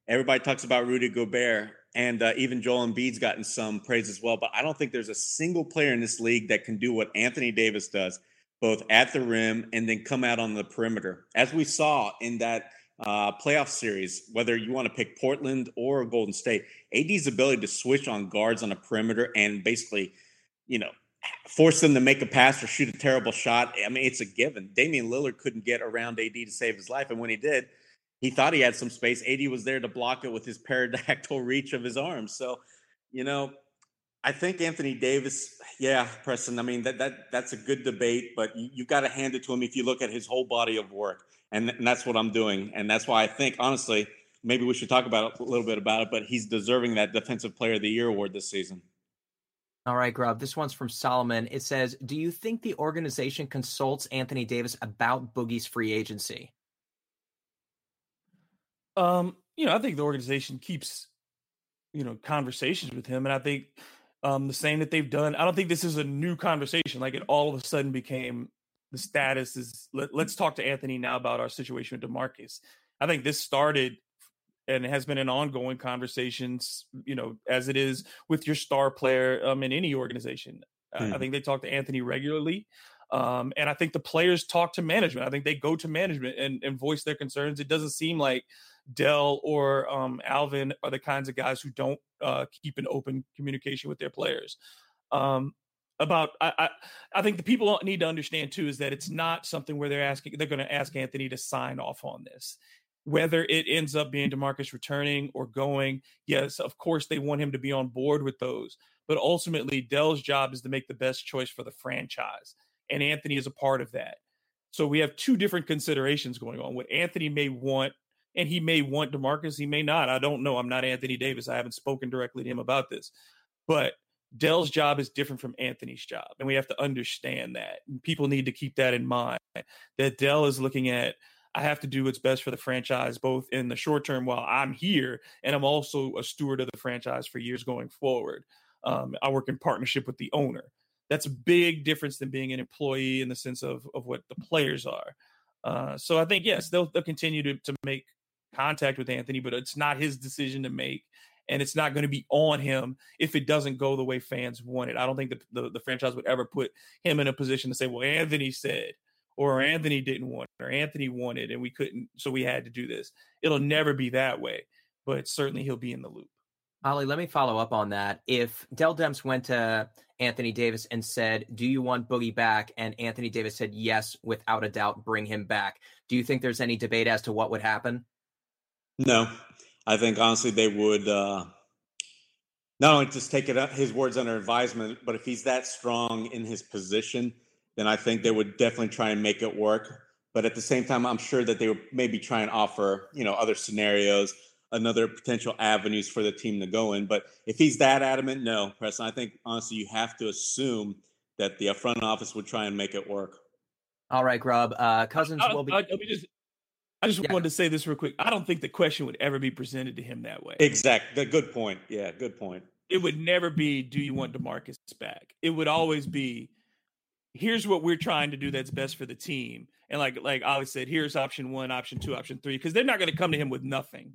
Everybody talks about Rudy Gobert, and uh, even Joel Embiid's gotten some praise as well. But I don't think there's a single player in this league that can do what Anthony Davis does both at the rim and then come out on the perimeter. As we saw in that uh, playoff series, whether you want to pick Portland or Golden State, AD's ability to switch on guards on a perimeter and basically, you know, force them to make a pass or shoot a terrible shot. I mean, it's a given. Damian Lillard couldn't get around AD to save his life. And when he did, he thought he had some space. AD was there to block it with his pterodactyl reach of his arms. So, you know, I think Anthony Davis, yeah, Preston. I mean that that that's a good debate, but you, you got to hand it to him if you look at his whole body of work. and, and that's what I'm doing. And that's why I think, honestly, maybe we should talk about a little bit about it. But he's deserving that Defensive Player of the Year award this season. All right, Grubb. This one's from Solomon. It says, "Do you think the organization consults Anthony Davis about Boogie's free agency?" Um, you know, I think the organization keeps, you know, conversations with him, and I think um, the same that they've done. I don't think this is a new conversation. Like it all of a sudden became the status is. Let, us talk to Anthony now about our situation with Demarcus. I think this started and has been an ongoing conversations. You know, as it is with your star player um, in any organization. Hmm. I think they talk to Anthony regularly. Um, and I think the players talk to management. I think they go to management and, and voice their concerns. It doesn't seem like Dell or um, Alvin are the kinds of guys who don't uh, keep an open communication with their players. Um, about I, I, I think the people need to understand too is that it's not something where they're asking they're going to ask Anthony to sign off on this. Whether it ends up being Demarcus returning or going, yes, of course they want him to be on board with those. But ultimately, Dell's job is to make the best choice for the franchise, and Anthony is a part of that. So we have two different considerations going on. What Anthony may want and he may want Demarcus, he may not. I don't know. I'm not Anthony Davis. I haven't spoken directly to him about this. But Dell's job is different from Anthony's job. And we have to understand that. People need to keep that in mind that Dell is looking at I have to do what's best for the franchise, both in the short term while I'm here, and I'm also a steward of the franchise for years going forward. Um, I work in partnership with the owner. That's a big difference than being an employee in the sense of of what the players are. Uh, so I think yes, they'll they'll continue to to make contact with Anthony, but it's not his decision to make. And it's not going to be on him if it doesn't go the way fans want it. I don't think that the, the franchise would ever put him in a position to say, well, Anthony said, or Anthony didn't want it, or Anthony wanted, and we couldn't, so we had to do this. It'll never be that way, but certainly he'll be in the loop. Ollie, let me follow up on that. If Dell Demps went to Anthony Davis and said, Do you want Boogie back? And Anthony Davis said, Yes, without a doubt, bring him back. Do you think there's any debate as to what would happen? No, I think honestly they would uh, not only just take it up, his words under advisement, but if he's that strong in his position, then I think they would definitely try and make it work. But at the same time, I'm sure that they would maybe try and offer you know other scenarios, another potential avenues for the team to go in. But if he's that adamant, no, Preston, I think honestly you have to assume that the front office would try and make it work. All right, Grubb. Uh, Cousins will be. let me just I just yeah. wanted to say this real quick. I don't think the question would ever be presented to him that way. Exactly. Good point. Yeah, good point. It would never be, do you want Demarcus back? It would always be, here's what we're trying to do that's best for the team. And like like Ollie said, here's option one, option two, option three, because they're not going to come to him with nothing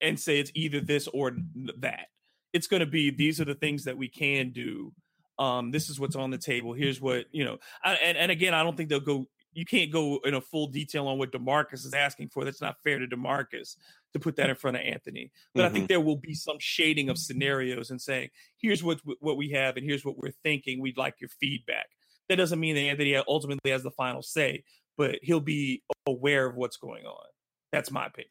and say it's either this or that. It's going to be these are the things that we can do. Um, this is what's on the table. Here's what you know. I, and and again, I don't think they'll go you can't go in a full detail on what Demarcus is asking for. That's not fair to Demarcus to put that in front of Anthony. But mm-hmm. I think mm-hmm. there will be some shading of scenarios and saying, here's what what we have and here's what we're thinking. We'd like your feedback. That doesn't mean that Anthony ultimately has the final say, but he'll be aware of what's going on. That's my opinion.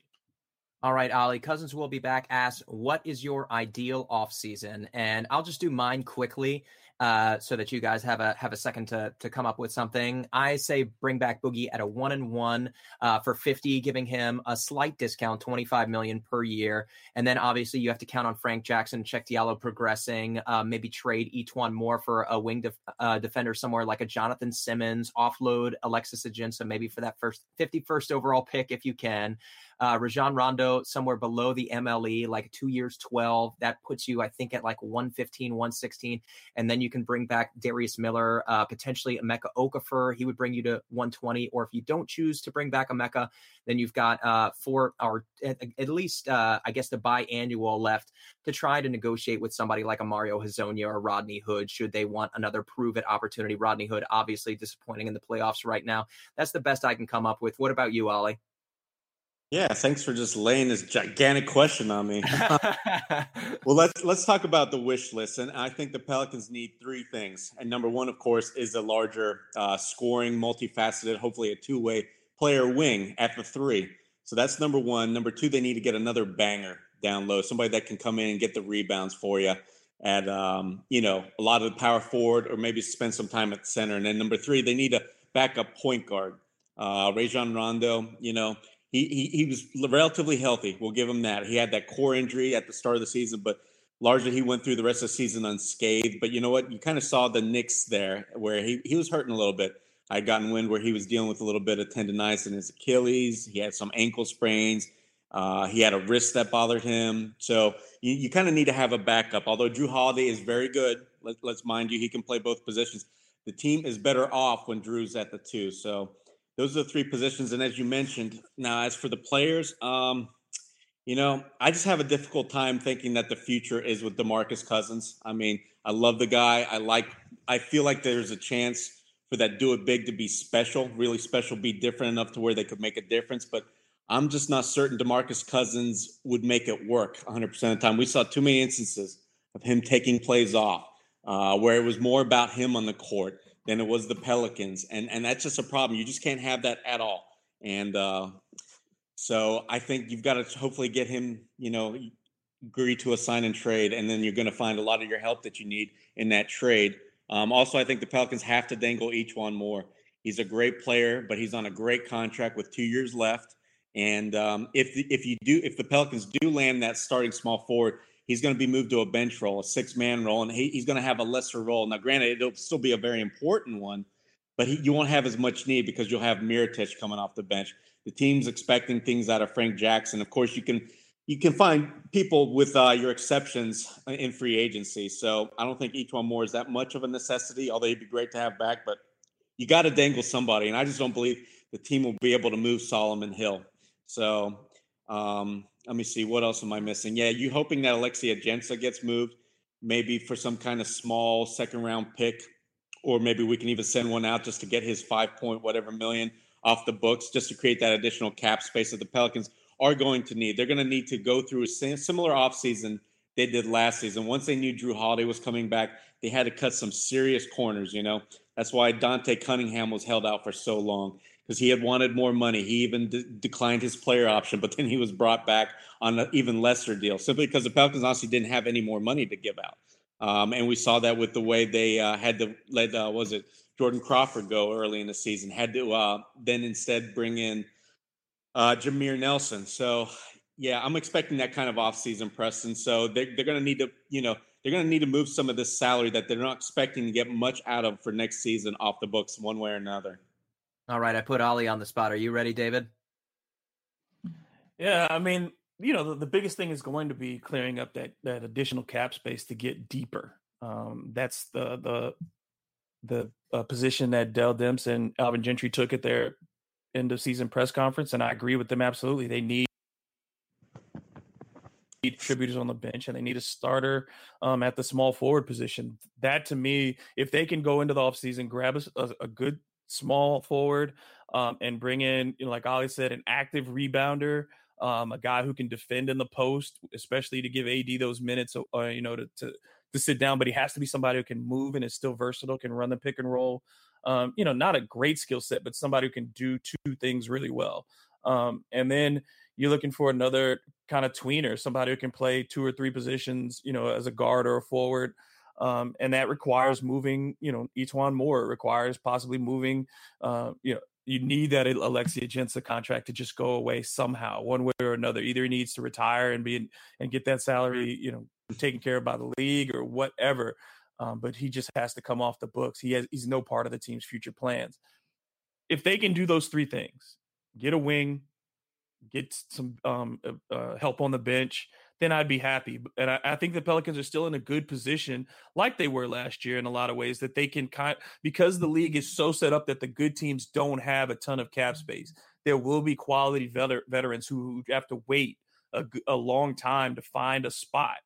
All right, Ali. Cousins will be back. Ask, what is your ideal off season? And I'll just do mine quickly uh, so that you guys have a have a second to to come up with something. I say bring back Boogie at a one and one uh, for fifty, giving him a slight discount, twenty five million per year, and then obviously you have to count on Frank Jackson, Cheick Diallo progressing, uh, maybe trade E'Twaun Moore for a wing def- uh, defender somewhere like a Jonathan Simmons, offload Alexis Ajinça maybe for that first fifty first overall pick if you can. Uh, Rajon Rondo somewhere below the MLE, like two years, 12. That puts you, I think, at like 115, 116. And then you can bring back Darius Miller, uh, potentially Emeka Okafor. He would bring you to 120. Or if you don't choose to bring back Emeka, then you've got uh, four or at, at least, uh, I guess, the biannual left to try to negotiate with somebody like a Mario Hezonja or Rodney Hood should they want another prove it opportunity. Rodney Hood, obviously disappointing in the playoffs right now. That's the best I can come up with. What about you, Ollie? Yeah, thanks for just laying this gigantic question on me. well, let's let's talk about the wish list, and I think the Pelicans need three things. And number one, of course, is a larger uh, scoring, multifaceted, hopefully a two-way player wing at the three. So that's number one. Number two, they need to get another banger down low, somebody that can come in and get the rebounds for you at um, you know a lot of the power forward, or maybe spend some time at center. And then number three, they need a backup point guard Uh, Rajon Rondo, you know, he, he he was relatively healthy. We'll give him that. He had that core injury at the start of the season, but largely he went through the rest of the season unscathed. But you know what? You kind of saw the nicks there, where he he was hurting a little bit. I'd gotten wind where he was dealing with a little bit of tendonitis in his Achilles. He had some ankle sprains. Uh, he had a wrist that bothered him. So you, you kind of need to have a backup. Although Jrue Holiday is very good, let, let's mind you, he can play both positions. The team is better off when Jrue's at the two. So those are the three positions. And as you mentioned, now as for the players, um, you know, I just have a difficult time thinking that the future is with DeMarcus Cousins. I mean, I love the guy. I like. I feel like there's a chance for that do it big to be special, really special, be different enough to where they could make a difference. But I'm just not certain DeMarcus Cousins would make it work 100% of the time. We saw too many instances of him taking plays off, uh, where it was more about him on the court than it was the Pelicans, and and that's just a problem. You just can't have that at all. And uh, so I think you've got to hopefully get him, you know, agree to a sign and trade, and then you're going to find a lot of your help that you need in that trade. Um, also, I think the Pelicans have to dangle E'Twaun Moore. He's a great player, but he's on a great contract with two years left. And um, if the, if you do if the Pelicans do land that starting small forward, he's going to be moved to a bench role, a six man role, and he, he's going to have a lesser role. Now, granted, it'll still be a very important one, but he, you won't have as much need because you'll have Mirotic coming off the bench. The team's expecting things out of Frank Jackson. Of course, you can you can find people with uh, your exceptions in free agency. So I don't think E'Twaun Moore is that much of a necessity, although he'd be great to have back. But you got to dangle somebody, and I just don't believe the team will be able to move Solomon Hill. So um, let me see. What else am I missing? Yeah, you hoping that Alexis Ajinça gets moved, maybe for some kind of small second round pick, or maybe we can even send one out just to get his five point whatever million off the books, just to create that additional cap space that the Pelicans are going to need. They're going to need to go through a similar offseason they did last season. Once they knew Jrue Holiday was coming back, they had to cut some serious corners. You know, that's why Dante Cunningham was held out for so long because he had wanted more money. He even de- declined his player option, but then he was brought back on an even lesser deal simply because the Pelicans honestly didn't have any more money to give out. Um, and we saw that with the way they uh, had to let uh, was it Jordan Crawford go early in the season. Had to uh, then instead bring in uh, Jameer Nelson. So yeah, I'm expecting that kind of offseason, Preston. So they, they're going to need to you know they're going to need to move some of this salary that they're not expecting to get much out of for next season off the books one way or another. All right, I put Ollie on the spot. Are you ready, David? Yeah, I mean, you know, the, the biggest thing is going to be clearing up that that additional cap space to get deeper. Um, that's the the the uh, position that Dell Demps and Alvin Gentry took at their end of season press conference, and I agree with them absolutely. They need contributors on the bench and they need a starter um, at the small forward position. That to me, if they can go into the offseason, grab a, a, good small forward um, and bring in, you know, like Ali said, an active rebounder, um, a guy who can defend in the post, especially to give AD those minutes, uh, you know, to, to to sit down. But he has to be somebody who can move and is still versatile, can run the pick and roll. Um, you know, not a great skill set, but somebody who can do two things really well. Um, and then you're looking for another kind of tweener, somebody who can play two or three positions, you know, as a guard or a forward. Um, and that requires moving, you know, E'Twaun Moore. It requires possibly moving, uh, you know, you need that Alexis Ajinça contract to just go away somehow, one way or another. Either he needs to retire and be in, and get that salary, you know, taken care of by the league or whatever. Um, but he just has to come off the books. He has he's no part of the team's future plans. If they can do those three things, get a wing, get some um, uh, uh help on the bench, then I'd be happy. And I, I, think the Pelicans are still in a good position, like they were last year in a lot of ways, that they can kind because the league is so set up that the good teams don't have a ton of cap space. There will be quality veter- veterans who have to wait a, a long time to find a spot.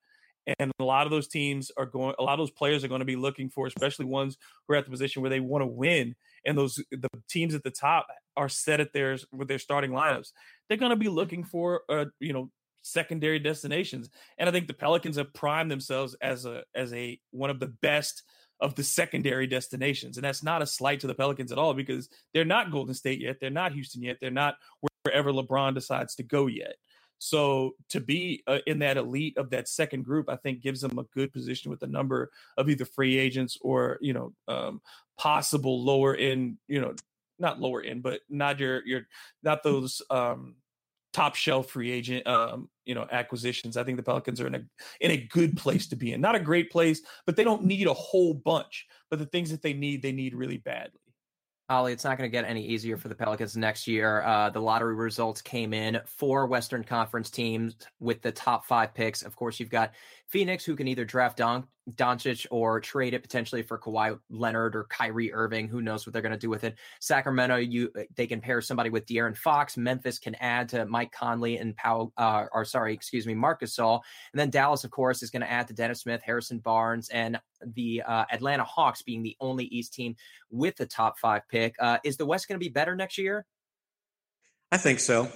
And a lot of those teams are going, a lot of those players are going to be looking for, especially ones who are at the position where they want to win. And those, the teams at the top are set at theirs with their starting lineups. They're going to be looking for, a, you know, secondary destinations. And I think the Pelicans have primed themselves as a as a one of the best of the secondary destinations. And that's not a slight to the Pelicans at all because they're not Golden State yet, they're not Houston yet, they're not wherever LeBron decides to go yet. So to be uh, in that elite of that second group, I think gives them a good position with a number of either free agents or you know um, possible lower end you know not lower end, but not your your not those um top shelf free agent um you know acquisitions. I think the Pelicans are in a in a good place to be in. Not a great place, but they don't need a whole bunch. But the things that they need, they need really badly. Ollie, it's not going to get any easier for the Pelicans next year. Uh, the lottery results came in for Western Conference teams with the top five picks. Of course, you've got Phoenix, who can either draft Don- Doncic or trade it potentially for Kawhi Leonard or Kyrie Irving. Who knows what they're going to do with it? Sacramento, you they can pair somebody with De'Aaron Fox. Memphis can add to Mike Conley and Powell, uh, or sorry, excuse me, Marcus Gasol. And then Dallas, of course, is going to add to Dennis Smith, Harrison Barnes, and the uh, Atlanta Hawks being the only East team with the top five pick. Uh, is the West going to be better next year? I think so.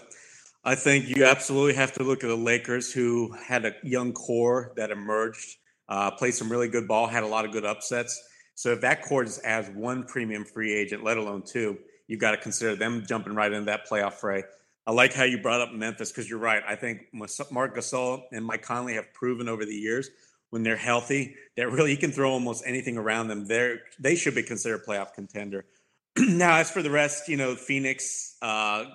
I think you absolutely have to look at the Lakers, who had a young core that emerged, uh, played some really good ball, had a lot of good upsets. So if that core is as one premium free agent, let alone two, you've got to consider them jumping right into that playoff fray. I like how you brought up Memphis because you're right. I think Mark Gasol and Mike Conley have proven over the years when they're healthy that really you can throw almost anything around them. They're they should be considered a playoff contender. now, as for the rest, you know, Phoenix, uh,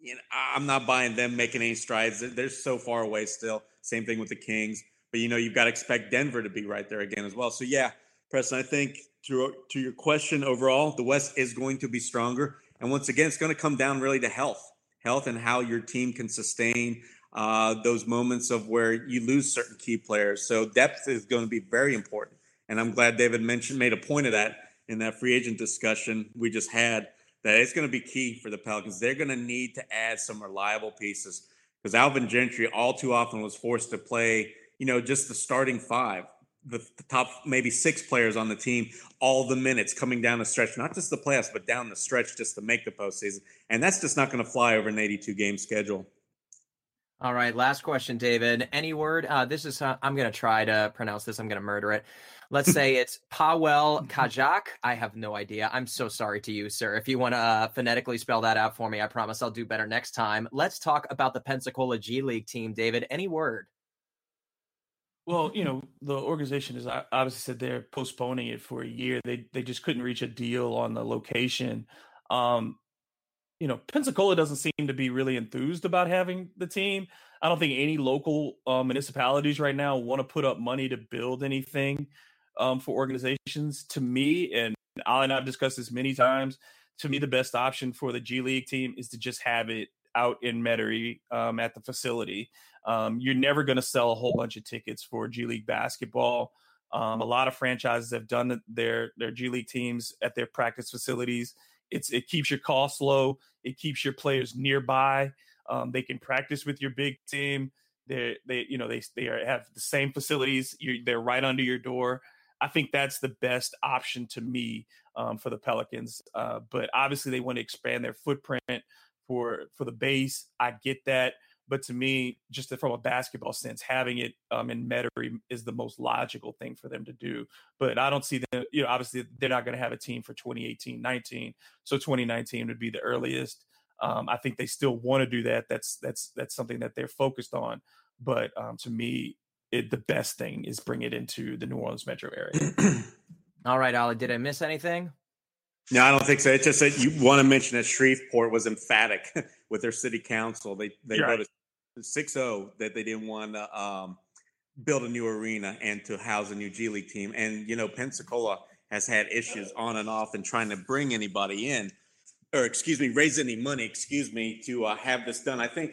you know, I'm not buying them making any strides. They're so far away still. Same thing with the Kings. But you know, you've got to expect Denver to be right there again as well. So yeah, Preston, I think to to your question overall, the West is going to be stronger. And once again, it's going to come down really to health, health, and how your team can sustain uh, those moments of where you lose certain key players. So depth is going to be very important. And I'm glad David mentioned made a point of that in that free agent discussion we just had that it's going to be key for the Pelicans. They're going to need to add some reliable pieces because Alvin Gentry all too often was forced to play, you know, just the starting five, the, the, top maybe six players on the team, all the minutes coming down the stretch, not just the playoffs, but down the stretch just to make the postseason. And that's just not going to fly over an 82 game schedule. All right, last question, David. Any word? Uh, this is uh, I'm going to try to pronounce this. I'm going to murder it. Let's say it's Pavel Kajak. I have no idea. I'm so sorry to you, sir. If you want to uh, phonetically spell that out for me, I promise I'll do better next time. Let's talk about the Pensacola G League team, David. Any word? Well, you know, the organization has obviously said they're postponing it for a year. They they just couldn't reach a deal on the location. Um, you know, Pensacola doesn't seem to be really enthused about having the team. I don't think any local uh, municipalities right now want to put up money to build anything um, for organizations. To me, and Al and I've discussed this many times, to me, the best option for the G League team is to just have it out in Metairie um, at the facility. Um, you're never going to sell a whole bunch of tickets for G League basketball. Um, a lot of franchises have done their their G League teams at their practice facilities it's it keeps your costs low. It keeps your players nearby. Um, they can practice with your big team. They they you know they they are, have the same facilities. You're, they're right under your door. I think that's the best option to me um, for the Pelicans. Uh, but obviously, they want to expand their footprint for for the base. I get that. But to me, just from a basketball sense, having it um, in Metairie is the most logical thing for them to do. But I don't see them, you know, obviously they're not going to have a team for 2018 19. So 2019 would be the earliest. Um, I think they still want to do that. That's that's that's something that they're focused on. But um, to me, it, the best thing is bring it into the New Orleans metro area. All right, Ali, did I miss anything? No, I don't think so. It's just that you want to mention that Shreveport was emphatic with their city council. They they voted 6-0 that they didn't want to um, build a new arena and to house a new G League team. And you know, Pensacola has had issues on and off and trying to bring anybody in, or excuse me, raise any money, excuse me, to uh, have this done. I think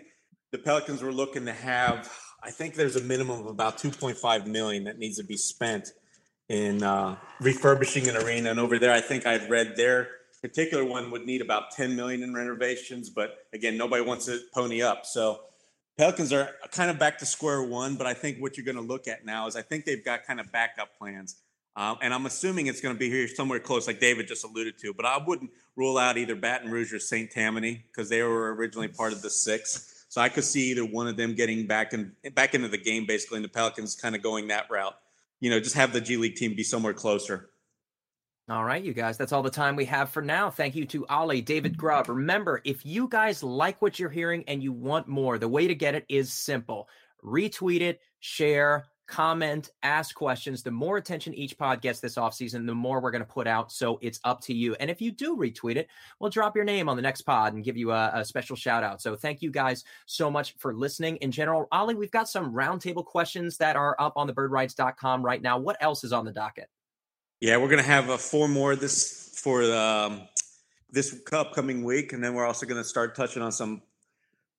the Pelicans were looking to have. I think there's a minimum of about 2.5 million that needs to be spent in uh, refurbishing an arena. And over there, I think I'd read their particular one would need about 10 million in renovations. But again, nobody wants to pony up. So Pelicans are kind of back to square one, but I think what you're going to look at now is I think they've got kind of backup plans. Um, and I'm assuming it's going to be here somewhere close, like David just alluded to. But I wouldn't rule out either Baton Rouge or St. Tammany because they were originally part of the six. So I could see either one of them getting back and back into the game, basically, and the Pelicans kind of going that route. You know, just have the G League team be somewhere closer. All right, you guys, that's all the time we have for now. Thank you to Ollie, David Grubb. Remember, if you guys like what you're hearing and you want more, the way to get it is simple retweet it, share, comment, ask questions. The more attention each pod gets this offseason, the more we're going to put out. So it's up to you. And if you do retweet it, we'll drop your name on the next pod and give you a, a special shout out. So thank you guys so much for listening. In general, Ollie, we've got some roundtable questions that are up on the right now. What else is on the docket? Yeah, we're going to have uh, four more this for um, this upcoming week. And then we're also going to start touching on some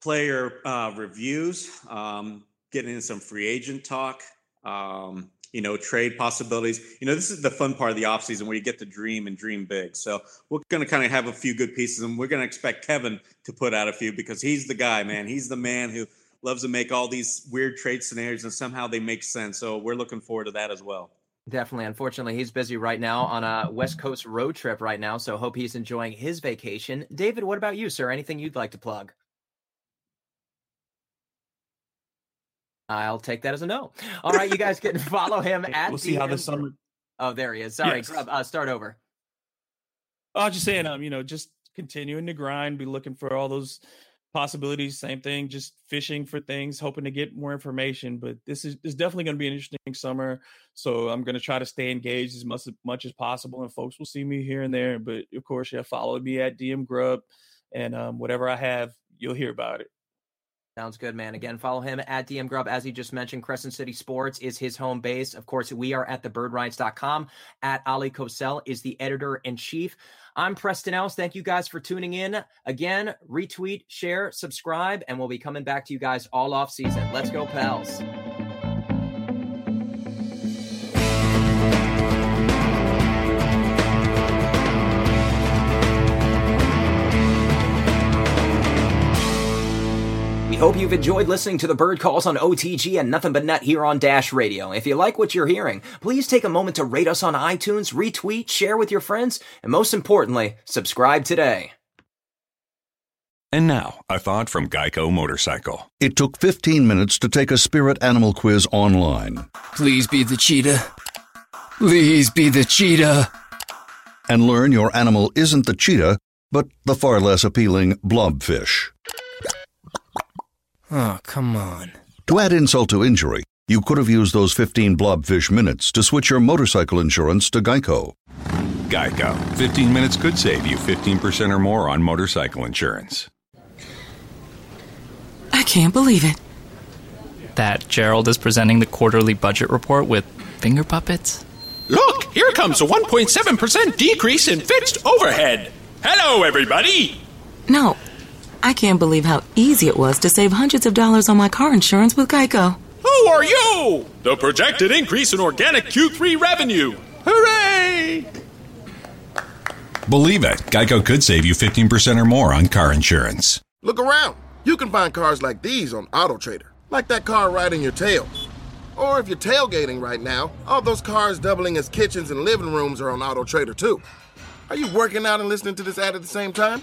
player uh, reviews, um, getting in some free agent talk um, you know, trade possibilities. You know, this is the fun part of the offseason where you get to dream and dream big. So we're going to kind of have a few good pieces, and we're going to expect Kevin to put out a few because he's the guy, man. He's the man who loves to make all these weird trade scenarios, and somehow they make sense. So we're looking forward to that as well. Definitely. Unfortunately, he's busy right now on a West Coast road trip right now. So hope he's enjoying his vacation. David, what about you, sir? Anything you'd like to plug? I'll take that as a no. All right, you guys can follow him at. We'll see how the summer. Oh, there he is. Sorry, yes. uh, start over. I was just saying, um, you know, just continuing to grind, be looking for all those possibilities. Same thing, just fishing for things, hoping to get more information. But this is, is definitely going to be an interesting summer. So I'm going to try to stay engaged as much, as much as possible, and folks will see me here and there. But of course, yeah, follow me at DM Grubb, and um, whatever I have, you'll hear about it. Sounds good, man. Again, follow him at DM Grubb. As he just mentioned, Crescent City Sports is his home base. Of course, we are at thebirdwrites.com. At Oleh Kosel is the editor in chief. I'm Preston Ellis. Thank you guys for tuning in. Again, retweet, share, subscribe, and we'll be coming back to you guys all off season. Let's go, pals. We hope you've enjoyed listening to the bird calls on OTG and Nothing But Net here on Dash Radio. If you like what you're hearing, please take a moment to rate us on iTunes, retweet, share with your friends, and most importantly, subscribe today. And now, a thought from Geico Motorcycle. It took 15 minutes to take a spirit animal quiz online. Please be the cheetah. Please be the cheetah. And learn your animal isn't the cheetah, but the far less appealing blobfish. Oh, come on. To add insult to injury, you could have used those 15 blobfish minutes to switch your motorcycle insurance to Geico. Geico. 15 minutes could save you 15% or more on motorcycle insurance. I can't believe it. That Gerald is presenting the quarterly budget report with finger puppets? Look, here comes a 1.7% decrease in fixed overhead. Hello, everybody. No, I can't believe how easy it was to save hundreds of dollars on my car insurance with Geico. Who are you? The projected increase in organic Q3 revenue. Hooray! Believe it, Geico could save you 15% or more on car insurance. Look around. You can find cars like these on AutoTrader, like that car riding your tail. Or if you're tailgating right now, all those cars doubling as kitchens and living rooms are on AutoTrader too. Are you working out and listening to this ad at the same time?